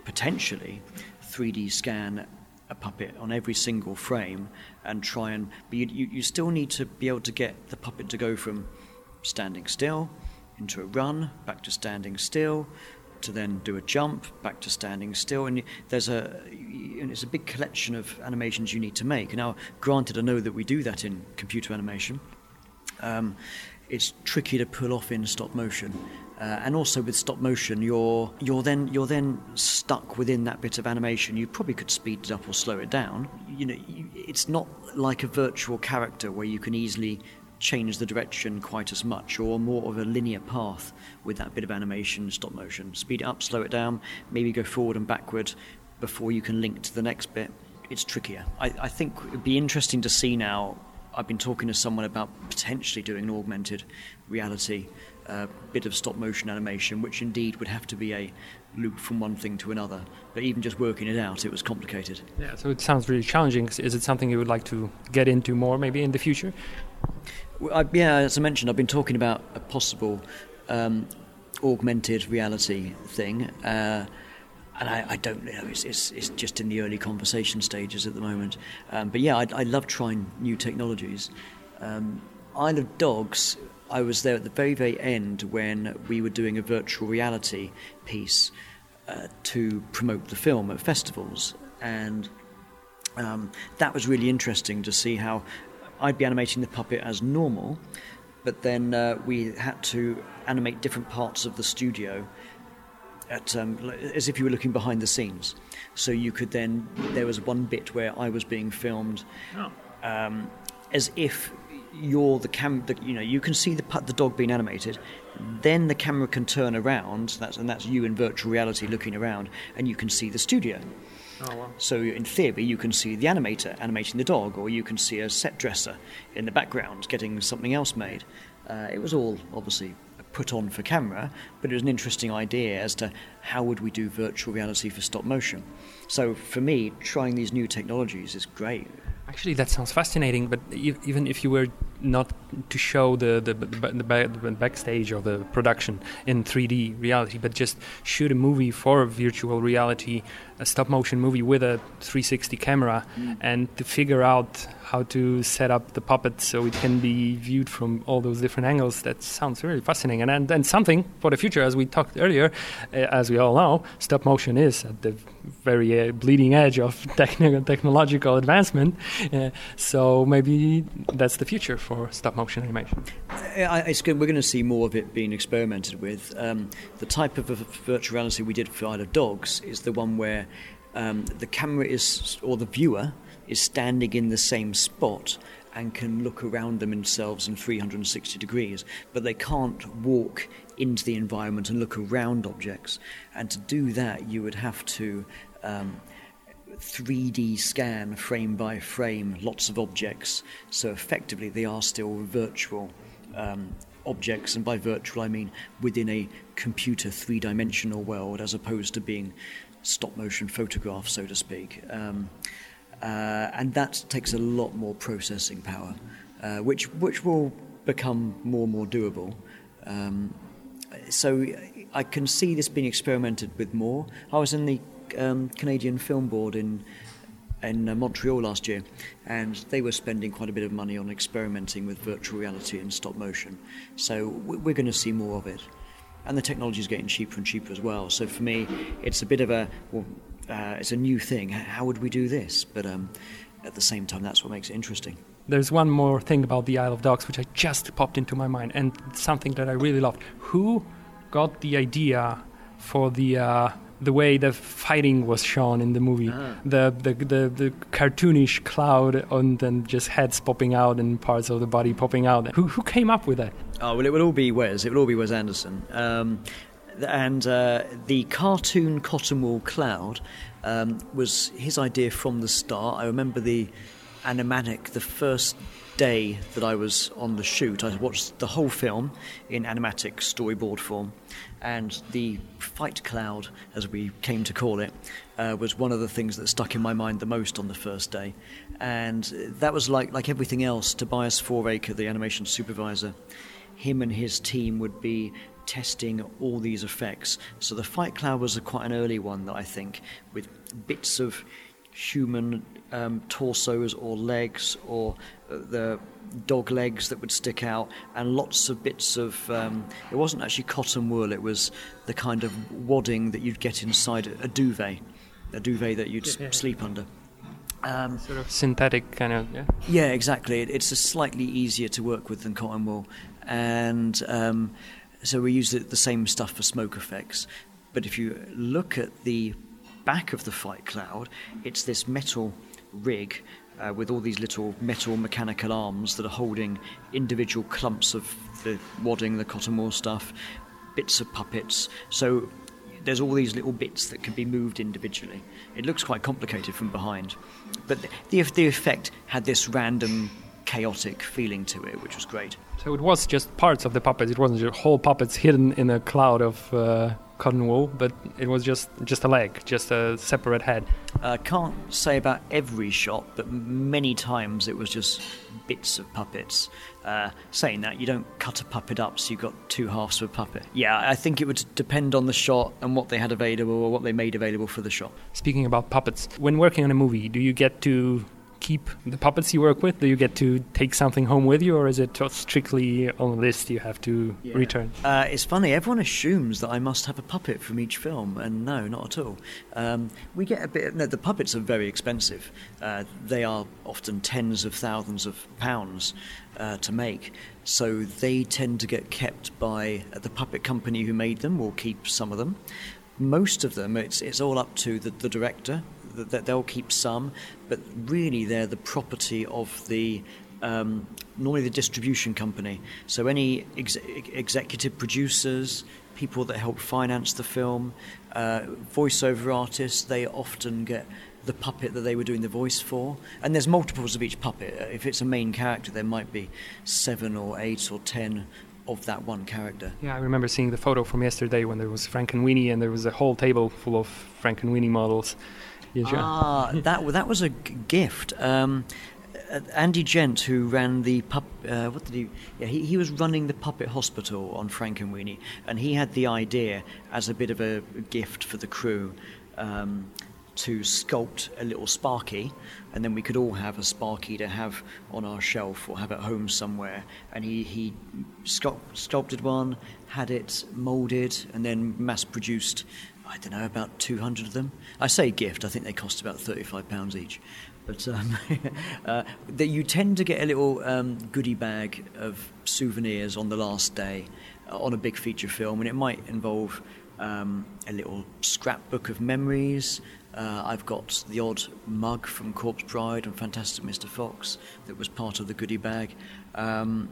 potentially 3D scan a puppet on every single frame and try and. But you, you, you still need to be able to get the puppet to go from standing still into a run, back to standing still, to then do a jump, back to standing still, and there's a it's a big collection of animations you need to make. Now, granted, I know that we do that in computer animation. Um, it's tricky to pull off in stop motion. Uh, and also with stop motion, you're you're then you're then stuck within that bit of animation. You probably could speed it up or slow it down. You know, it's not like a virtual character where you can easily change the direction quite as much, or more of a linear path with that bit of animation, stop motion. Speed it up, slow it down, maybe go forward and backward before you can link to the next bit. It's trickier. I, I think it'd be interesting to see now. I've been talking to someone about potentially doing an augmented reality uh, bit of stop motion animation, which indeed would have to be a loop from one thing to another. But even just working it out, it was complicated. Yeah, so it sounds really challenging. Is it something you would like to get into more, maybe in the future? I, yeah, as I mentioned, I've been talking about a possible um, augmented reality thing. Uh, and I, I, don't know, it's, it's, it's, just in the early conversation stages at the moment. Um, but yeah, I, I, love trying new technologies. Um, Isle of Dogs I was there at the very, very end when we were doing a virtual reality piece uh, to promote the film at festivals. And um, that was really interesting to see how I'd be animating the puppet as normal, but then uh, we had to animate different parts of the studio at, um, as if you were looking behind the scenes. So you could then, there was one bit where I was being filmed. Oh. Um, as if you're the cam. The, you know, you can see the the dog being animated. Then the camera can turn around. That's and that's you in virtual reality looking around, and you can see the studio. Oh, wow. So in theory, you can see the animator animating the dog, or you can see a set dresser in the background getting something else made. Uh, it was all obviously put on for camera, but it was an interesting idea as to how would we do virtual reality for stop motion. So for me, trying these new technologies is great. Actually, that sounds fascinating. But even if you were not to show the the, the, the backstage of the production in 3D reality, but just shoot a movie for virtual reality, a stop motion movie with a 360 camera, mm. and to figure out how to set up the puppet so it can be viewed from all those different angles. That sounds really fascinating, and and, and something for the future, as we talked earlier, uh, as we all know, stop motion is at the very uh, bleeding edge of techn- technological advancement. Uh, so maybe that's the future for stop motion animation. Good, we're going to see more of it being experimented with. Um, the type of virtual reality we did for Isle of Dogs is the one where um, the camera is, or the viewer, is standing in the same spot and can look around themselves in 360 degrees, but they can't walk into the environment and look around objects. And to do that, you would have to um, 3D scan frame by frame lots of objects. So effectively, they are still virtual. Um, objects, and by virtual I mean within a computer three dimensional world as opposed to being stop motion photographs, so to speak. Um, and that takes a lot more processing power, uh, which which will become more and more doable. Um, so I can see this being experimented with more. I was in the um, Canadian Film Board in in uh, Montreal last year, and they were spending quite a bit of money on experimenting with virtual reality and stop motion. So we're going to see more of it, and the technology is getting cheaper and cheaper as well. So for me, it's a bit of a well, uh, it's a new thing. How would we do this? But um, at the same time, that's what makes it interesting. There's one more thing about the Isle of Dogs which I just popped into my mind, and something that I really loved. Who got the idea for the uh, the way the fighting was shown in the movie? Ah. The, the, the the cartoonish cloud and then just heads popping out and parts of the body popping out. Who who came up with that? Oh well, it would all be Wes. It would all be Wes Anderson. Um, and uh, the cartoon cotton wool Cloud um, was his idea from the start. I remember the animatic, the first day that I was on the shoot, I watched the whole film in animatic storyboard form, and the fight cloud, as we came to call it, uh, was one of the things that stuck in my mind the most on the first day, and that was like like everything else. Tobias Fouracre, the animation supervisor, him and his team would be testing all these effects. So the fight cloud was a, quite an early one that I think, with bits of human um, torsos or legs or uh, the dog legs that would stick out and lots of bits of um, it wasn't actually cotton wool it was the kind of wadding that you'd get inside a duvet a duvet that you'd yeah. sleep under um, sort of synthetic kind of yeah yeah exactly it, it's a slightly easier to work with than cotton wool and um, so we use the same stuff for smoke effects but if you look at the back of the fight cloud it's this metal rig uh, with all these little metal mechanical arms that are holding individual clumps of the wadding, the cotton wool stuff, bits of puppets. So there's all these little bits that can be moved individually. It looks quite complicated from behind, but the, the effect had this random, chaotic feeling to it, which was great. So it was just parts of the puppets. It wasn't just whole puppets hidden in a cloud of uh, cotton wool, but it was just just a leg, just a separate head. I uh, can't say about every shot, but many times it was just bits of puppets. Uh, saying that, you don't cut a puppet up so you've got two halves of a puppet. Yeah, I think it would depend on the shot and what they had available or what they made available for the shot. Speaking about puppets, when working on a movie, do you get to keep the puppets you work with? Do you get to take something home with you, or is it strictly on a list you have to yeah. return? Uh, it's funny. Everyone assumes that I must have a puppet from each film, and no, not at all. Um, we get a bit. No, the puppets are very expensive. Uh, they are often tens of thousands of pounds uh, to make. So they tend to get kept by the puppet company who made them. Will keep some of them most of them, it's, it's all up to the, the director that they'll keep some, but really they're the property of the um, normally the distribution company. So any ex- executive producers, people that help finance the film, uh, voiceover artists, they often get the puppet that they were doing the voice for. And there's multiples of each puppet. If it's a main character, there might be seven or eight or ten of that one character. Yeah, I remember seeing the photo from yesterday when there was Frankenweenie and there was a whole table full of Frank and Frankenweenie models. Ah, that that was a gift. Um, Andy Gent, who ran the pup, uh, what did he? Yeah, he, he was running the puppet hospital on Frankenweenie, and he had the idea as a bit of a gift for the crew. Um, to sculpt a little Sparky, and then we could all have a Sparky to have on our shelf or have at home somewhere. And he, he sculpt, sculpted one, had it molded, and then mass produced I don't know, about 200 of them. I say gift, I think they cost about £35 each. But um, uh, that you tend to get a little um, goodie bag of souvenirs on the last day uh, on a big feature film, and it might involve um, a little scrapbook of memories. Uh, I've got the odd mug from Corpse Bride and Fantastic Mr. Fox that was part of the goodie bag. Um,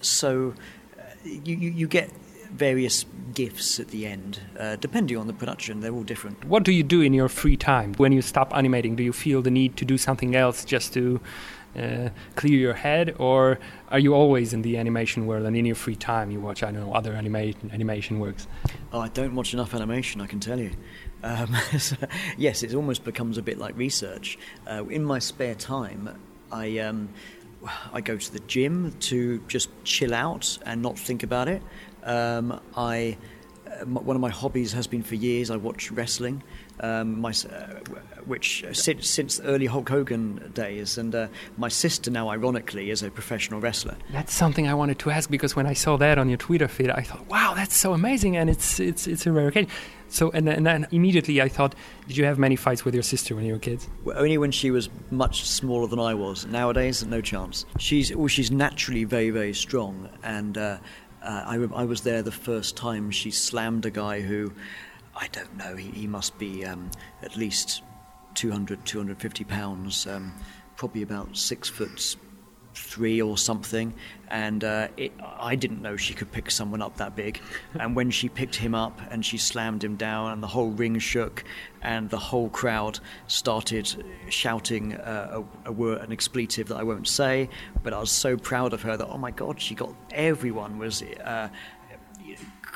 so uh, you, you, you get various gifts at the end, uh, depending on the production. They're all different. What do you do in your free time when you stop animating? Do you feel the need to do something else just to uh, clear your head, or are you always in the animation world and in your free time you watch, I don't know, other anima- animation works? Oh, I don't watch enough animation, I can tell you. Um, so, yes, it almost becomes a bit like research. Uh, in my spare time, I. Um, I go to the gym to just chill out and not think about it. Um, I uh, one of my hobbies has been for years. I watch wrestling, um, my, uh, which uh, since, since early Hulk Hogan days, and uh, my sister now, ironically, is a professional wrestler. That's something I wanted to ask because when I saw that on your Twitter feed, I thought, "Wow, that's so amazing!" And it's it's it's a rare occasion. So, and, and then immediately I thought, did you have many fights with your sister when you were kids? Well, only when she was much smaller than I was. Nowadays, no chance. She's well, she's naturally very very strong, and uh, uh, I, I, was there the first time she slammed a guy who, I don't know, he, he must be um, at least 200, 250 pounds, um, probably about six foot three or something, and uh, it, I didn't know she could pick someone up that big. and when she picked him up and she slammed him down, and the whole ring shook, and the whole crowd started shouting uh, a, word, an expletive that I won't say, but I was so proud of her that oh my god, she got everyone was. Uh,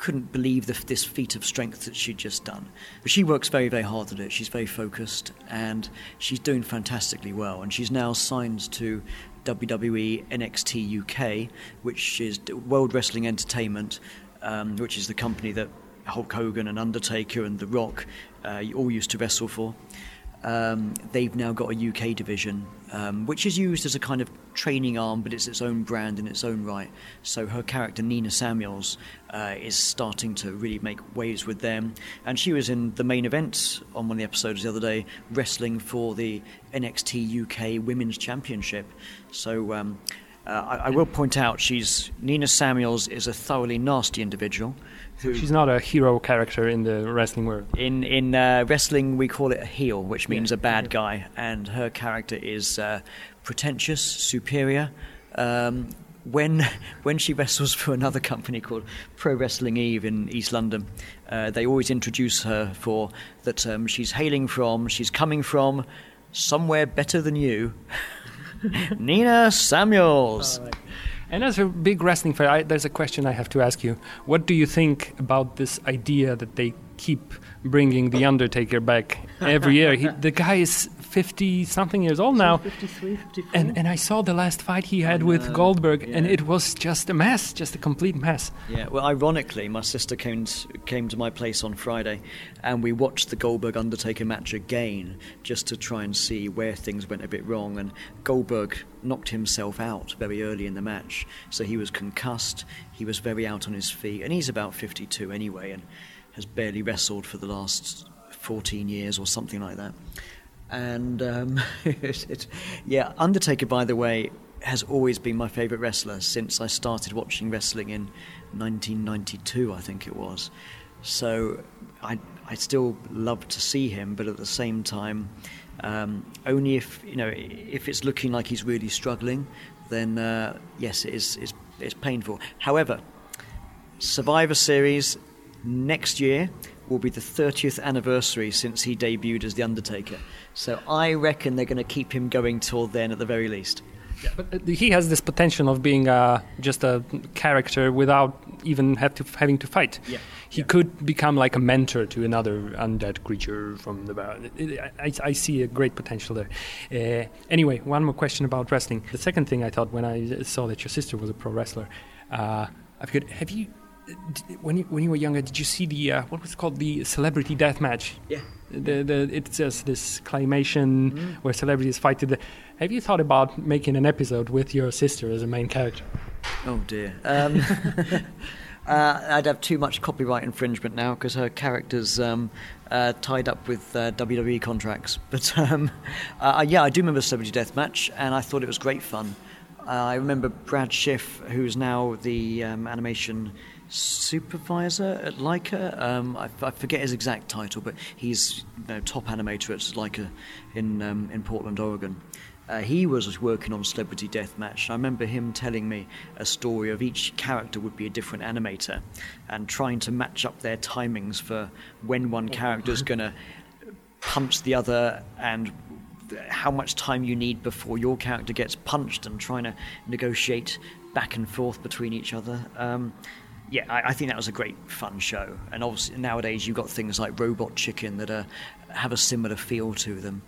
couldn't believe the, this feat of strength that she'd just done. But she works very, very hard at it. She's very focused and she's doing fantastically well. And she's now signed to WWE NXT UK, which is World Wrestling Entertainment, um, which is the company that Hulk Hogan and Undertaker and The Rock uh, all used to wrestle for. Um, they've now got a UK division, um, which is used as a kind of training arm, but it's its own brand in its own right. So her character Nina Samuels uh, is starting to really make waves with them, and she was in the main event on one of the episodes the other day, wrestling for the NXT UK Women's Championship. So. Um, uh, I, I will point out she's Nina Samuels is a thoroughly nasty individual. She's not a hero character in the wrestling world. In in uh, wrestling, we call it a heel, which means yeah. a bad guy, and her character is uh, pretentious, superior. Um, when when she wrestles for another company called Pro Wrestling Eve in East London, uh, they always introduce her for that um, she's hailing from, she's coming from somewhere better than you. Nina Samuels. And as a big wrestling fan, I, there's a question I have to ask you. What do you think about this idea that they keep bringing the Undertaker back every year? He, the guy is 50 something years old now. 53, 54. And, and I saw the last fight he had with Goldberg, yeah. and it was just a mess, just a complete mess. Yeah, well, ironically, my sister came to, came to my place on Friday, and we watched the Goldberg Undertaker match again just to try and see where things went a bit wrong. And Goldberg knocked himself out very early in the match, so he was concussed, he was very out on his feet, and he's about 52 anyway, and has barely wrestled for the last 14 years or something like that. And um, yeah, Undertaker, by the way, has always been my favourite wrestler since I started watching wrestling in 1992, I think it was. So I, I still love to see him, but at the same time, um, only if you know if it's looking like he's really struggling, then uh, yes, it is it's, it's painful. However, Survivor Series next year will be the 30th anniversary since he debuted as The Undertaker. So I reckon they're going to keep him going till then at the very least. Yeah. But uh, he has this potential of being uh, just a character without even have to, having to fight. Yeah. He yeah. could become like a mentor to another undead creature from the. I, I see a great potential there. Uh, anyway, one more question about wrestling. The second thing I thought when I saw that your sister was a pro wrestler, uh, I figured, have you when you when you were younger, did you see the uh, what was called the celebrity death match? Yeah. The, the it says this claymation mm. where celebrities fight to the. Have you thought about making an episode with your sister as a main character? Oh dear. Um, uh, I'd have too much copyright infringement now because her character's um, uh, tied up with uh, WWE contracts. But um, uh, yeah, I do remember Celebrity Death Match, and I thought it was great fun. Uh, I remember Brad Schiff, who's now the um, animation supervisor at Laika. Um, I, I, forget his exact title, but he's you know, top animator at Laika in um, in Portland, Oregon. Uh, he was working on Celebrity Deathmatch. I remember him telling me a story of each character would be a different animator, and trying to match up their timings for when one character is going to punch the other and how much time you need before your character gets punched and trying to negotiate back and forth between each other. Um, yeah, I, I, think that was a great fun show. And obviously nowadays you've got things like Robot Chicken that are, have a similar feel to them.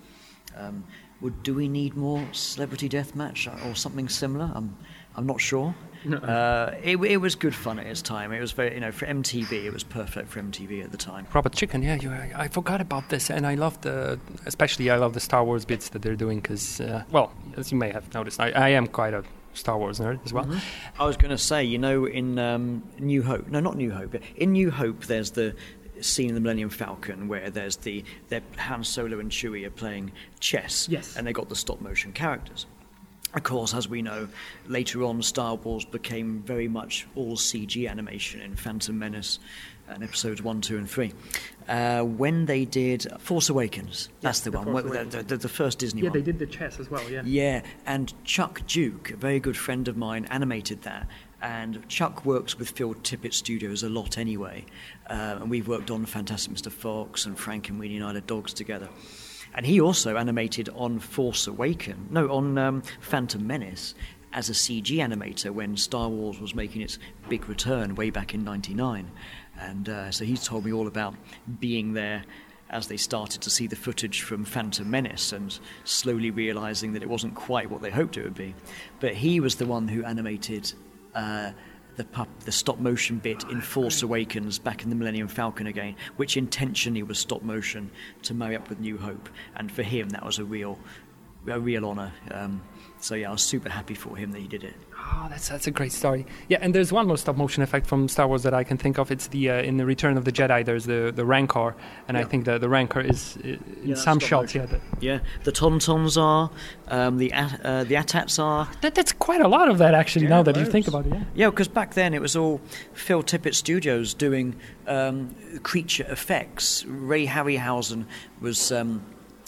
Um, would do we need more Celebrity Deathmatch or something similar? I'm I'm not sure. No. Uh, it, it was good fun at its time. It was very, you know, for MTV, it was perfect for MTV at the time. Robot Chicken, yeah, you, I, I forgot about this, and I love the, especially I love the Star Wars bits that they're doing because, uh, well, as you may have noticed, I, I am quite a Star Wars nerd as well. Mm-hmm. I was going to say, you know, in um, New Hope, no, not New Hope, in New Hope, there's the scene in the Millennium Falcon where there's the Han Solo and Chewie are playing chess, yes. and they got the stop motion characters. Of course, as we know, later on Star Wars became very much all CG animation in Phantom Menace and episodes one, two, and three. Uh, when they did Force Awakens, that's the, The one, the, the, the first Disney Yeah, one. they did the chess as well. Yeah. Yeah, and Chuck Duke, a very good friend of mine, animated that. And Chuck works with Phil Tippett Studios a lot anyway. Uh, and we've worked on Fantastic Mr. Fox and Frank and Weenie Isle of Dogs together. And he also animated on Force Awaken, no, on um, Phantom Menace as a CG animator when Star Wars was making its big return way back in 99. And uh, so he's told me all about being there as they started to see the footage from Phantom Menace and slowly realizing that it wasn't quite what they hoped it would be. But he was the one who animated uh, the pup, the stop motion bit in Force Awakens back in the Millennium Falcon again, which intentionally was stop motion to marry up with New Hope. And for him, that was a real, a real honor. Um, so yeah, I was super happy for him that he did it. Oh, that's that's a great story. Yeah, and there's one more stop motion effect from Star Wars that I can think of. It's the uh, in the Return of the Jedi. There's the the Rancor, and I think the the Rancor is uh, in that's some shots. motion. Yeah, the, Yeah, the Tauntauns are, um, the At- uh, the AT-ATs are. that, that's quite a lot of that actually. Yeah, now that you think about it, yeah. Yeah, because back then it was all Phil Tippett Studios doing um, creature effects. Ray Harryhausen was um,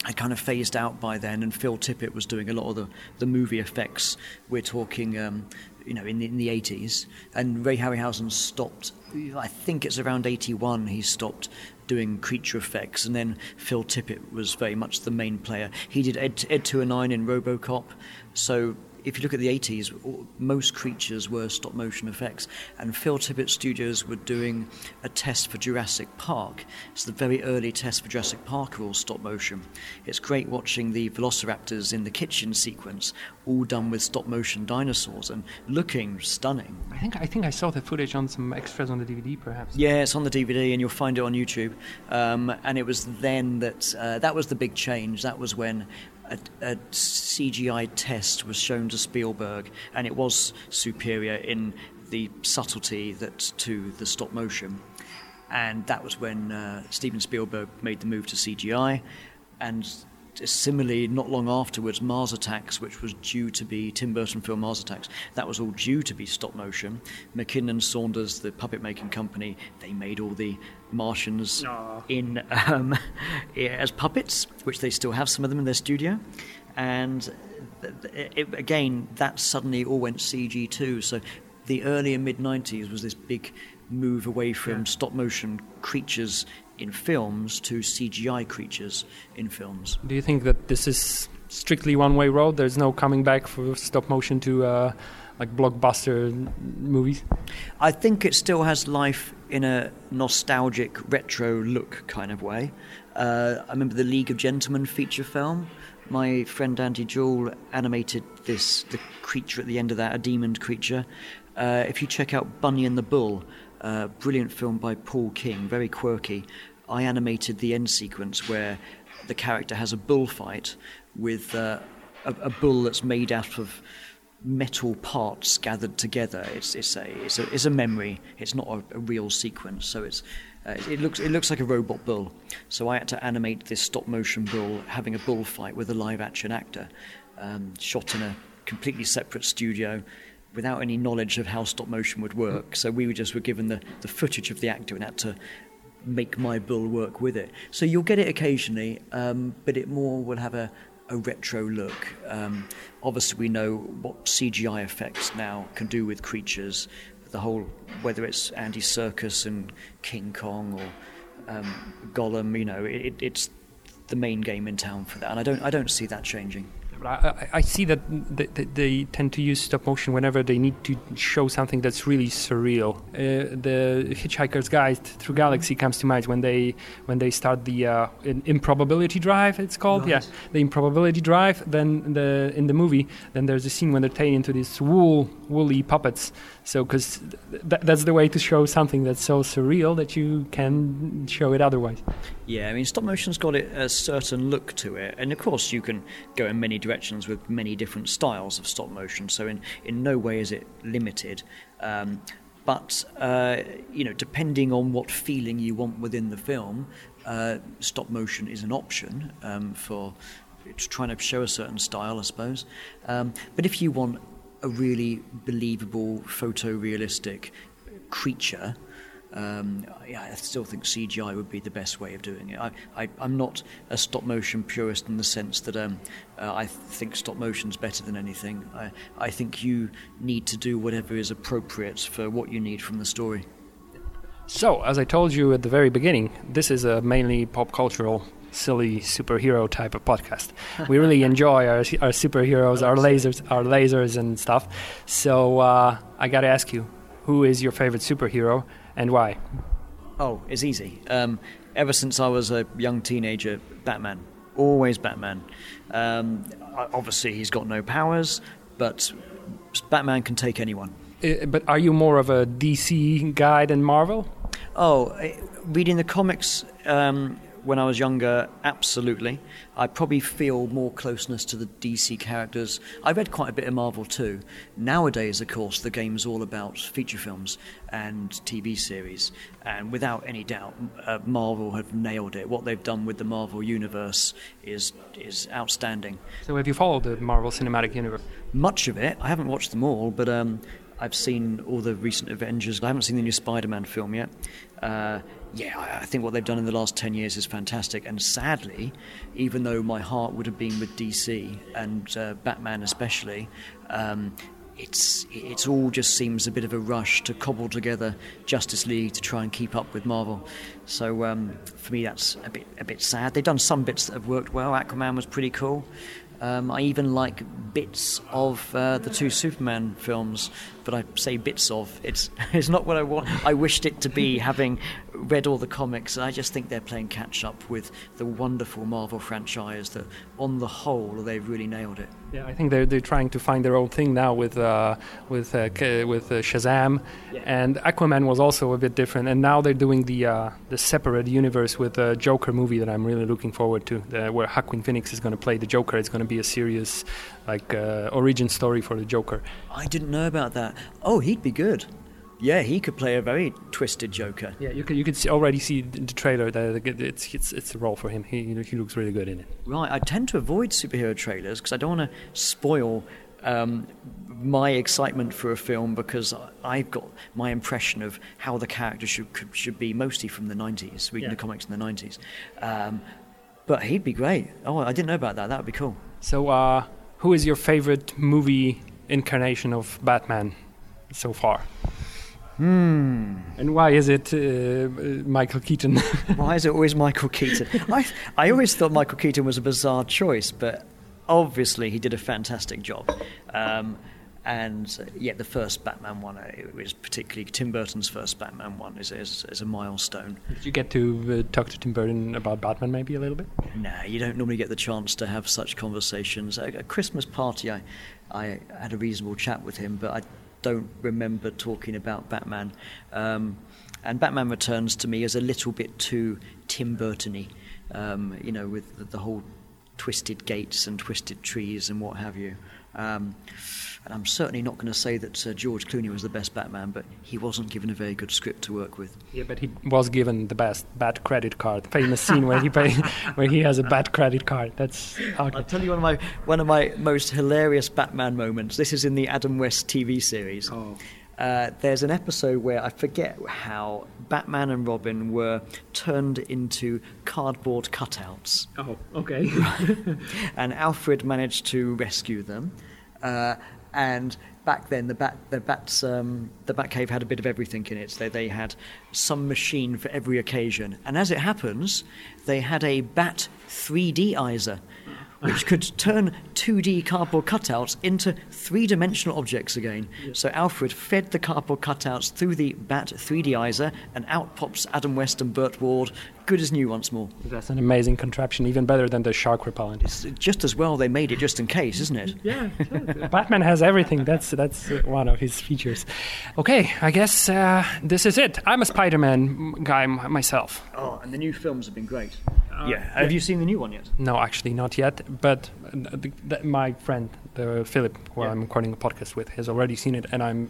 had kind of phased out by then, and Phil Tippett was doing a lot of the, the movie effects. We're talking, um, you know, in the, in the 80s. And Ray Harryhausen stopped, I think it's around 81, he stopped doing creature effects, and then Phil Tippett was very much the main player. He did Ed, Ed 209 in Robocop, so if you look at the 80s, most creatures were stop motion effects, and Phil Tippett Studios were doing a test for Jurassic Park. It's the very early test for Jurassic Park all stop motion. It's great watching the velociraptors in the kitchen sequence, all done with stop motion dinosaurs and looking stunning. I think I think I saw the footage on some extras on the DVD, perhaps. Yeah, it's on the DVD, and you'll find it on YouTube. Um, and it was then that uh, that was the big change. That was when a, a CGI test was shown to Spielberg, and it was superior in the subtlety that to the stop motion. And that was when uh, Steven Spielberg made the move to CGI, and similarly, not long afterwards, Mars Attacks, which was due to be Tim Burton film Mars Attacks, that was all due to be stop motion. Mackinnon Saunders, the puppet making company, they made all the Martians Aw. in um, as puppets, which they still have some of them in their studio, and it, again, that suddenly all went CG too. So the early and mid '90s was this big move away from Yeah. stop motion creatures in films to CGI creatures in films. Do you think that this is strictly one way road? There's no coming back for stop motion to uh, like blockbuster movies. I think it still has life in a nostalgic retro look kind of way. Uh, I remember the League of Gentlemen feature film. My friend Andy Jewell animated this the creature at the end of that, a demon creature. Uh, if you check out Bunny and the Bull, uh, brilliant film by Paul King, very quirky. I animated the end sequence where the character has a bullfight with uh, a, a bull that's made out of metal parts gathered together. It's it's a it's a, it's a memory. It's not a, a real sequence. So it's uh, it looks it looks like a robot bull. So I had to animate this stop motion bull having a bullfight with a live action actor, um, shot in a completely separate studio. Without any knowledge of how stop motion would work, so we were just were given the, the footage of the actor and had to make my bill work with it. So you'll get it occasionally, um, but it more will have a, a retro look. Um, obviously, we know what CGI effects now can do with creatures. The whole, whether it's Andy Serkis and King Kong or um, Gollum, you know, it, it's the main game in town for that, and I don't, I don't see that changing. I, I, see that th- th- they tend to use stop motion whenever they need to show something that's really surreal. Uh, the Hitchhiker's Guide Through Galaxy comes to mind when they when they start the uh, improbability drive. It's called Right. yeah, the improbability drive. Then the in the movie, then there's a scene when they're taken into these wool woolly puppets. So because th- th- that's the way to show something that's so surreal that you can show it otherwise. Yeah, I mean, stop motion's got it, a certain look to it, and of course, you can go in many directions with many different styles of stop motion. So, in, in no way is it limited. Um, but uh, you know, depending on what feeling you want within the film, uh, stop motion is an option um, for it's trying to show a certain style, I suppose. Um, but if you want a really believable, photorealistic creature, Um, yeah, I still think CGI would be the best way of doing it. I, I'm not a stop motion purist in the sense that um, uh, I think stop motion's better than anything. I, I think you need to do whatever is appropriate for what you need from the story. So, as I told you at the very beginning, this is a mainly pop cultural, silly superhero type of podcast. We really enjoy our, our superheroes, our lasers, our lasers and stuff. So, uh, I got to ask you, who is your favorite superhero and why? Oh, it's easy. Um, ever since I was a young teenager, Batman. Always Batman. Um, obviously, he's got no powers, but Batman can take anyone. Uh, but are you more of a DC guy than Marvel? Oh, eh, reading the comics um, when I was younger, absolutely. I probably feel more closeness to the DC characters. I read quite a bit of Marvel too. Nowadays, of course, the game's all about feature films and TV series, and without any doubt, uh, Marvel have nailed it. What they've done with the Marvel universe is is outstanding. So, have you followed the Marvel Cinematic Universe? Much of it. I haven't watched them all, but um, I've seen all the recent Avengers. I haven't seen the new Spider-Man film yet. Uh, yeah, I think what they've done in the last 10 years is fantastic. And sadly, even though my heart would have been with DC and uh, Batman especially, um, it's it's all just seems a bit of a rush to cobble together Justice League to try and keep up with Marvel. So um, for me, that's a bit a bit sad. They've done some bits that have worked well. Aquaman was pretty cool. Um, I even like bits of uh, the two Superman films, but I say bits of. It's it's not what I want. I wished it to be, having read all the comics. I just think they're playing catch up with the wonderful Marvel franchise. That, on the whole, they've really nailed it. Yeah, I think they're they're trying to find their own thing now with uh, with uh, with uh, Shazam, yeah. and Aquaman was also a bit different. And now they're doing the uh, the separate universe with a Joker movie that I'm really looking forward to, where Joaquin Phoenix is going to play the Joker. It's going to be a serious like uh, origin story for the Joker. I didn't know about that. Oh, he'd be good. Yeah, he could play a very twisted Joker. Yeah, you could you could see, already see the trailer that it's it's it's a role for him. He he looks really good in it. Right, I tend to avoid superhero trailers because I don't want to spoil um, my excitement for a film because I've got my impression of how the character should should be mostly from the 90s, reading yeah. the comics in the 90s. Um, but he'd be great. Oh, I didn't know about that. That would be cool. So, uh, who is your favorite movie incarnation of Batman so far? Hmm. And why is it uh, Michael Keaton? why is it always Michael Keaton? I, I always thought Michael Keaton was a bizarre choice, but obviously he did a fantastic job. Um, and uh, yeah, the first Batman one, uh, it was particularly Tim Burton's first Batman one, is, is, is a milestone. Did you get to uh, talk to Tim Burton about Batman maybe a little bit? No, you don't normally get the chance to have such conversations. At a Christmas party, I, I had a reasonable chat with him, but I don't remember talking about Batman. Um, and Batman Returns to me is a little bit too Tim Burtony, um, you know, with the, the, whole twisted gates and twisted trees and what have you. Um, and I'm certainly not going to say that uh, George Clooney was the best Batman, but he wasn't given a very good script to work with. Yeah, but he was given the best bad credit card. Famous scene where he pay, where he has a bad credit card. That's okay. I'll tell you one of my one of my most hilarious Batman moments. This is in the Adam West TV series. Oh. Uh, there's an episode where I forget how Batman and Robin were turned into cardboard cutouts. Oh, okay. and Alfred managed to rescue them. Uh, and back then the bat the bats um, the Batcave had a bit of everything in it. They they had some machine for every occasion, and as it happens, they had a bat 3D-izer which could turn 2D cardboard cutouts into three dimensional objects again. So Alfred fed the cardboard cutouts through the BAT 3Dizer, and out pops Adam West and Burt Ward, good as new once more. That's an amazing contraption, even better than the shark repellent. It's just as well they made it just in case, isn't it? yeah, Batman has everything. That's that's one of his features. Okay, I guess uh, this is it. I'm a Spider-Man guy myself. Oh, and the new films have been great. Uh, yeah. Have you seen the new one yet? No, actually not yet. But the, the, my friend, the Philip, who yeah. I'm recording a podcast with, has already seen it, and I'm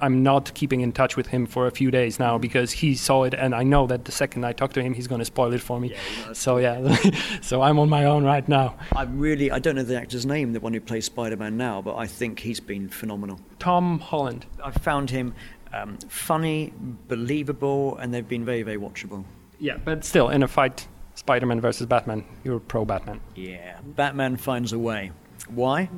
I'm not keeping in touch with him for a few days now mm-hmm. because he saw it, and I know that the second I talk to him, he's going to spoil it for me. Yeah, so yeah, so I'm on my own right now. I really I don't know the actor's name, the one who plays Spider-Man now, but I think he's been phenomenal. Tom Holland. I found him um, funny, believable, and they've been very, very watchable. Yeah, but still, in a fight, Spider-Man versus Batman, you're pro Batman. Yeah, Batman finds a way. Why?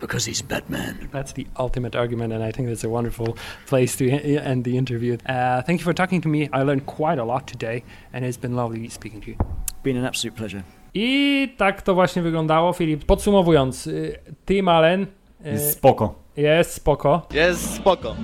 Because he's Batman. That's the ultimate argument, and I think that's a wonderful place to end the interview. Uh, thank you for talking to me. I learned quite a lot today, and it's been lovely speaking to you. Been an absolute pleasure. I tak to właśnie wyglądało, Filip. Podsumowując, y, Tim Allen y, Jest spoko. jest spoko. Jest spoko.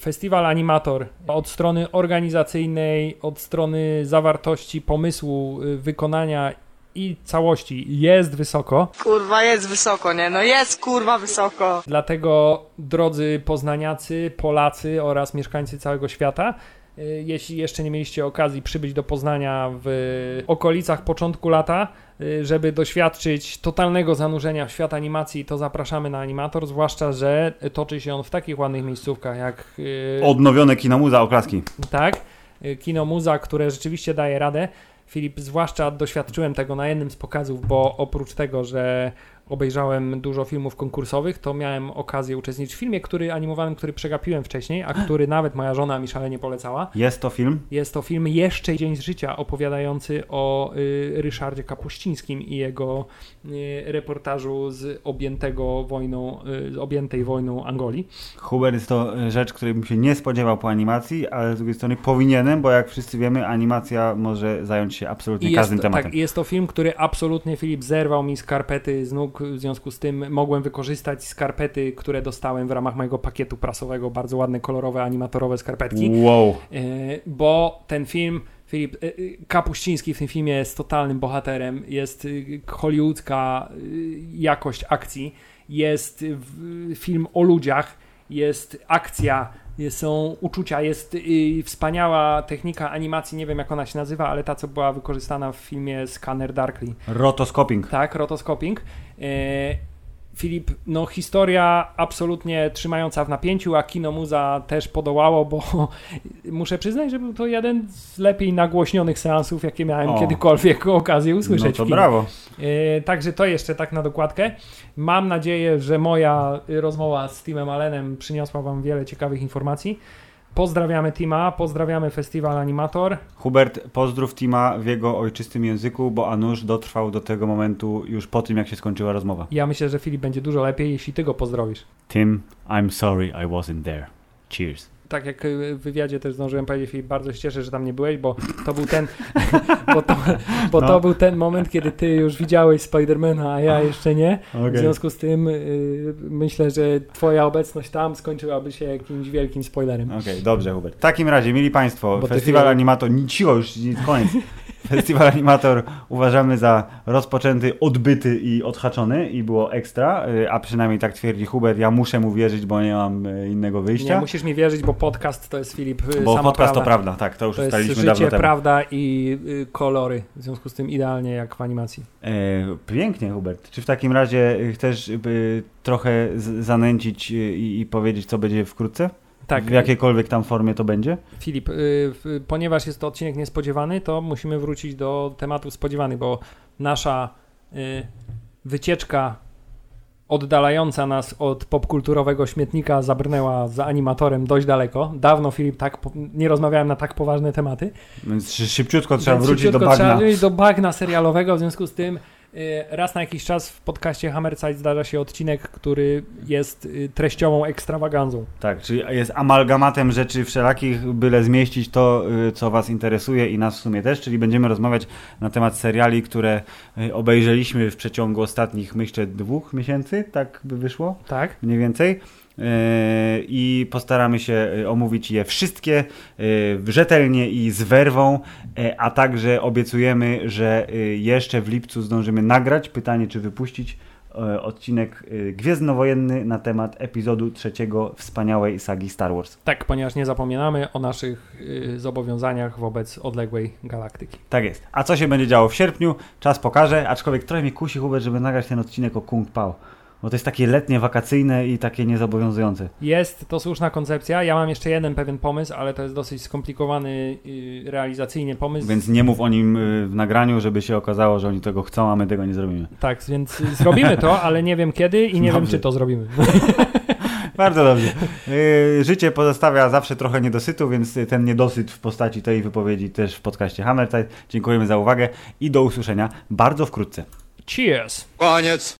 Festiwal Animator od strony organizacyjnej, od strony zawartości, pomysłu, y, wykonania i całości jest wysoko. Kurwa, jest wysoko, nie? No jest kurwa wysoko. Dlatego, drodzy poznaniacy, Polacy oraz mieszkańcy całego świata, y, jeśli jeszcze nie mieliście okazji przybyć do Poznania w okolicach początku lata, y, żeby doświadczyć totalnego zanurzenia w świat animacji, to zapraszamy na Animator, zwłaszcza, że toczy się on w takich ładnych miejscówkach jak y, Odnowione kino muza, oklaski. tak, y, kino muza, które rzeczywiście daje radę. Filip, zwłaszcza doświadczyłem tego na jednym z pokazów, bo oprócz tego, że obejrzałem dużo filmów konkursowych, to miałem okazję uczestniczyć w filmie, który animowanym, który przegapiłem wcześniej, a który nawet moja żona mi szalenie polecała. Jest to film? Jest to film Jeszcze Dzień z Życia, opowiadający o y, Ryszardzie Kapuścińskim i jego y, reportażu z objętego wojną, y, z objętej wojną Angolii. Hubert jest to e, rzecz, której bym się nie spodziewał po animacji, ale z drugiej strony powinienem, bo jak wszyscy wiemy, animacja może zająć się absolutnie jest, każdym tematem. Tak, jest to film, który absolutnie Filip zerwał mi skarpety z nóg, w związku z tym mogłem wykorzystać skarpety, które dostałem w ramach mojego pakietu prasowego, bardzo ładne, kolorowe, animatorowe skarpetki, Wow. e, bo ten film, Filip, e, e, Kapuściński w tym filmie jest totalnym bohaterem, jest hollywoodzka jakość akcji, jest film o ludziach, jest akcja, są uczucia, jest wspaniała technika animacji, nie wiem jak ona się nazywa, ale ta, co była wykorzystana w filmie Scanner Darkly. Rotoscoping. Tak, rotoscoping. E, Filip, no historia absolutnie trzymająca w napięciu, a kino muza też podołało, bo muszę przyznać, że był to jeden z lepiej nagłośnionych seansów, jakie miałem O. kiedykolwiek okazję No usłyszeć. to w kinie. brawo. E, Także to jeszcze tak na dokładkę. Mam nadzieję, że moja rozmowa z Timem Allenem przyniosła Wam wiele ciekawych informacji. Pozdrawiamy Tima, pozdrawiamy Festiwal Animator. Hubert, pozdrów Tima w jego ojczystym języku, bo Anusz dotrwał do tego momentu już po tym, jak się skończyła rozmowa. Ja myślę, że Filip będzie dużo lepiej, jeśli Ty go pozdrowisz. Tim, I'm sorry I wasn't there. Cheers. Tak jak y, w wywiadzie też zdążyłem powiedzieć, Filip, bardzo się cieszę, że tam nie byłeś, bo to był ten, bo to, bo No. to był ten moment, kiedy Ty już widziałeś Spidermana, a ja jeszcze nie. W Okej. związku z tym y, myślę, że Twoja obecność tam skończyłaby się jakimś wielkim spoilerem. Okej, dobrze Hubert. W takim razie, mili Państwo, Bo ty Festiwal Animator, nic, cicho już, koniec. Festiwal Animator uważamy za rozpoczęty, odbyty i odhaczony i było ekstra, y, a przynajmniej tak twierdzi Hubert. Ja muszę mu wierzyć, bo nie mam y, innego wyjścia. Nie musisz mi wierzyć, bo podcast to jest Filip y, bo sama podcast prawda. to prawda, tak, to już To jest ustaliliśmy dawno życie, temu. prawda i kolory. W związku z tym idealnie jak w animacji. E, pięknie, Hubert. Czy w takim razie chcesz trochę zanęcić i, i powiedzieć, co będzie wkrótce? Tak, W jakiejkolwiek tam formie to będzie? Filip, y, ponieważ jest to odcinek niespodziewany, to musimy wrócić do tematów spodziewanych, bo nasza y, wycieczka oddalająca nas od popkulturowego śmietnika zabrnęła za animatorem dość daleko. Dawno, Filip, tak nie rozmawiałem na tak poważne tematy. Więc szy- szybciutko trzeba Więc wrócić do szybciutko bagna. Trzeba wrócić do bagna serialowego, w związku z tym y, raz na jakiś czas w podcaście Hammerside zdarza się odcinek, który jest y, treściową ekstrawaganzą. Tak, czyli jest amalgamatem rzeczy wszelakich, byle zmieścić to, y, co Was interesuje i nas w sumie też, czyli będziemy rozmawiać na temat seriali, które y, obejrzeliśmy w przeciągu ostatnich, myślę, dwóch miesięcy, tak by wyszło, Tak? mniej więcej. Yy, I postaramy się y, omówić je wszystkie y, rzetelnie i z werwą, a także obiecujemy, że jeszcze w lipcu zdążymy nagrać. Pytanie, czy wypuścić odcinek Gwiezdnowojenny na temat epizodu trzeciego wspaniałej sagi Star Wars. Tak, ponieważ nie zapominamy o naszych y, zobowiązaniach wobec odległej galaktyki. Tak jest. A co się będzie działo w sierpniu? Czas pokaże, aczkolwiek trochę mnie kusi, Hubert, żeby nagrać ten odcinek o Kung Pao. Bo to jest takie letnie, wakacyjne i takie niezobowiązujące. Jest to słuszna koncepcja. Ja mam jeszcze jeden pewien pomysł, ale to jest dosyć skomplikowany y, realizacyjnie pomysł. Więc nie mów o nim y, w nagraniu, żeby się okazało, że oni tego chcą, a my tego nie zrobimy. Tak, więc zrobimy to, ale nie wiem kiedy i nie wiem, Dobrze. czy to zrobimy. Bardzo dobrze. Y, Życie pozostawia zawsze trochę niedosytu, więc ten niedosyt w postaci tej wypowiedzi też w podcaście Hammer. Dziękujemy za uwagę i do usłyszenia bardzo wkrótce. Cheers! Koniec.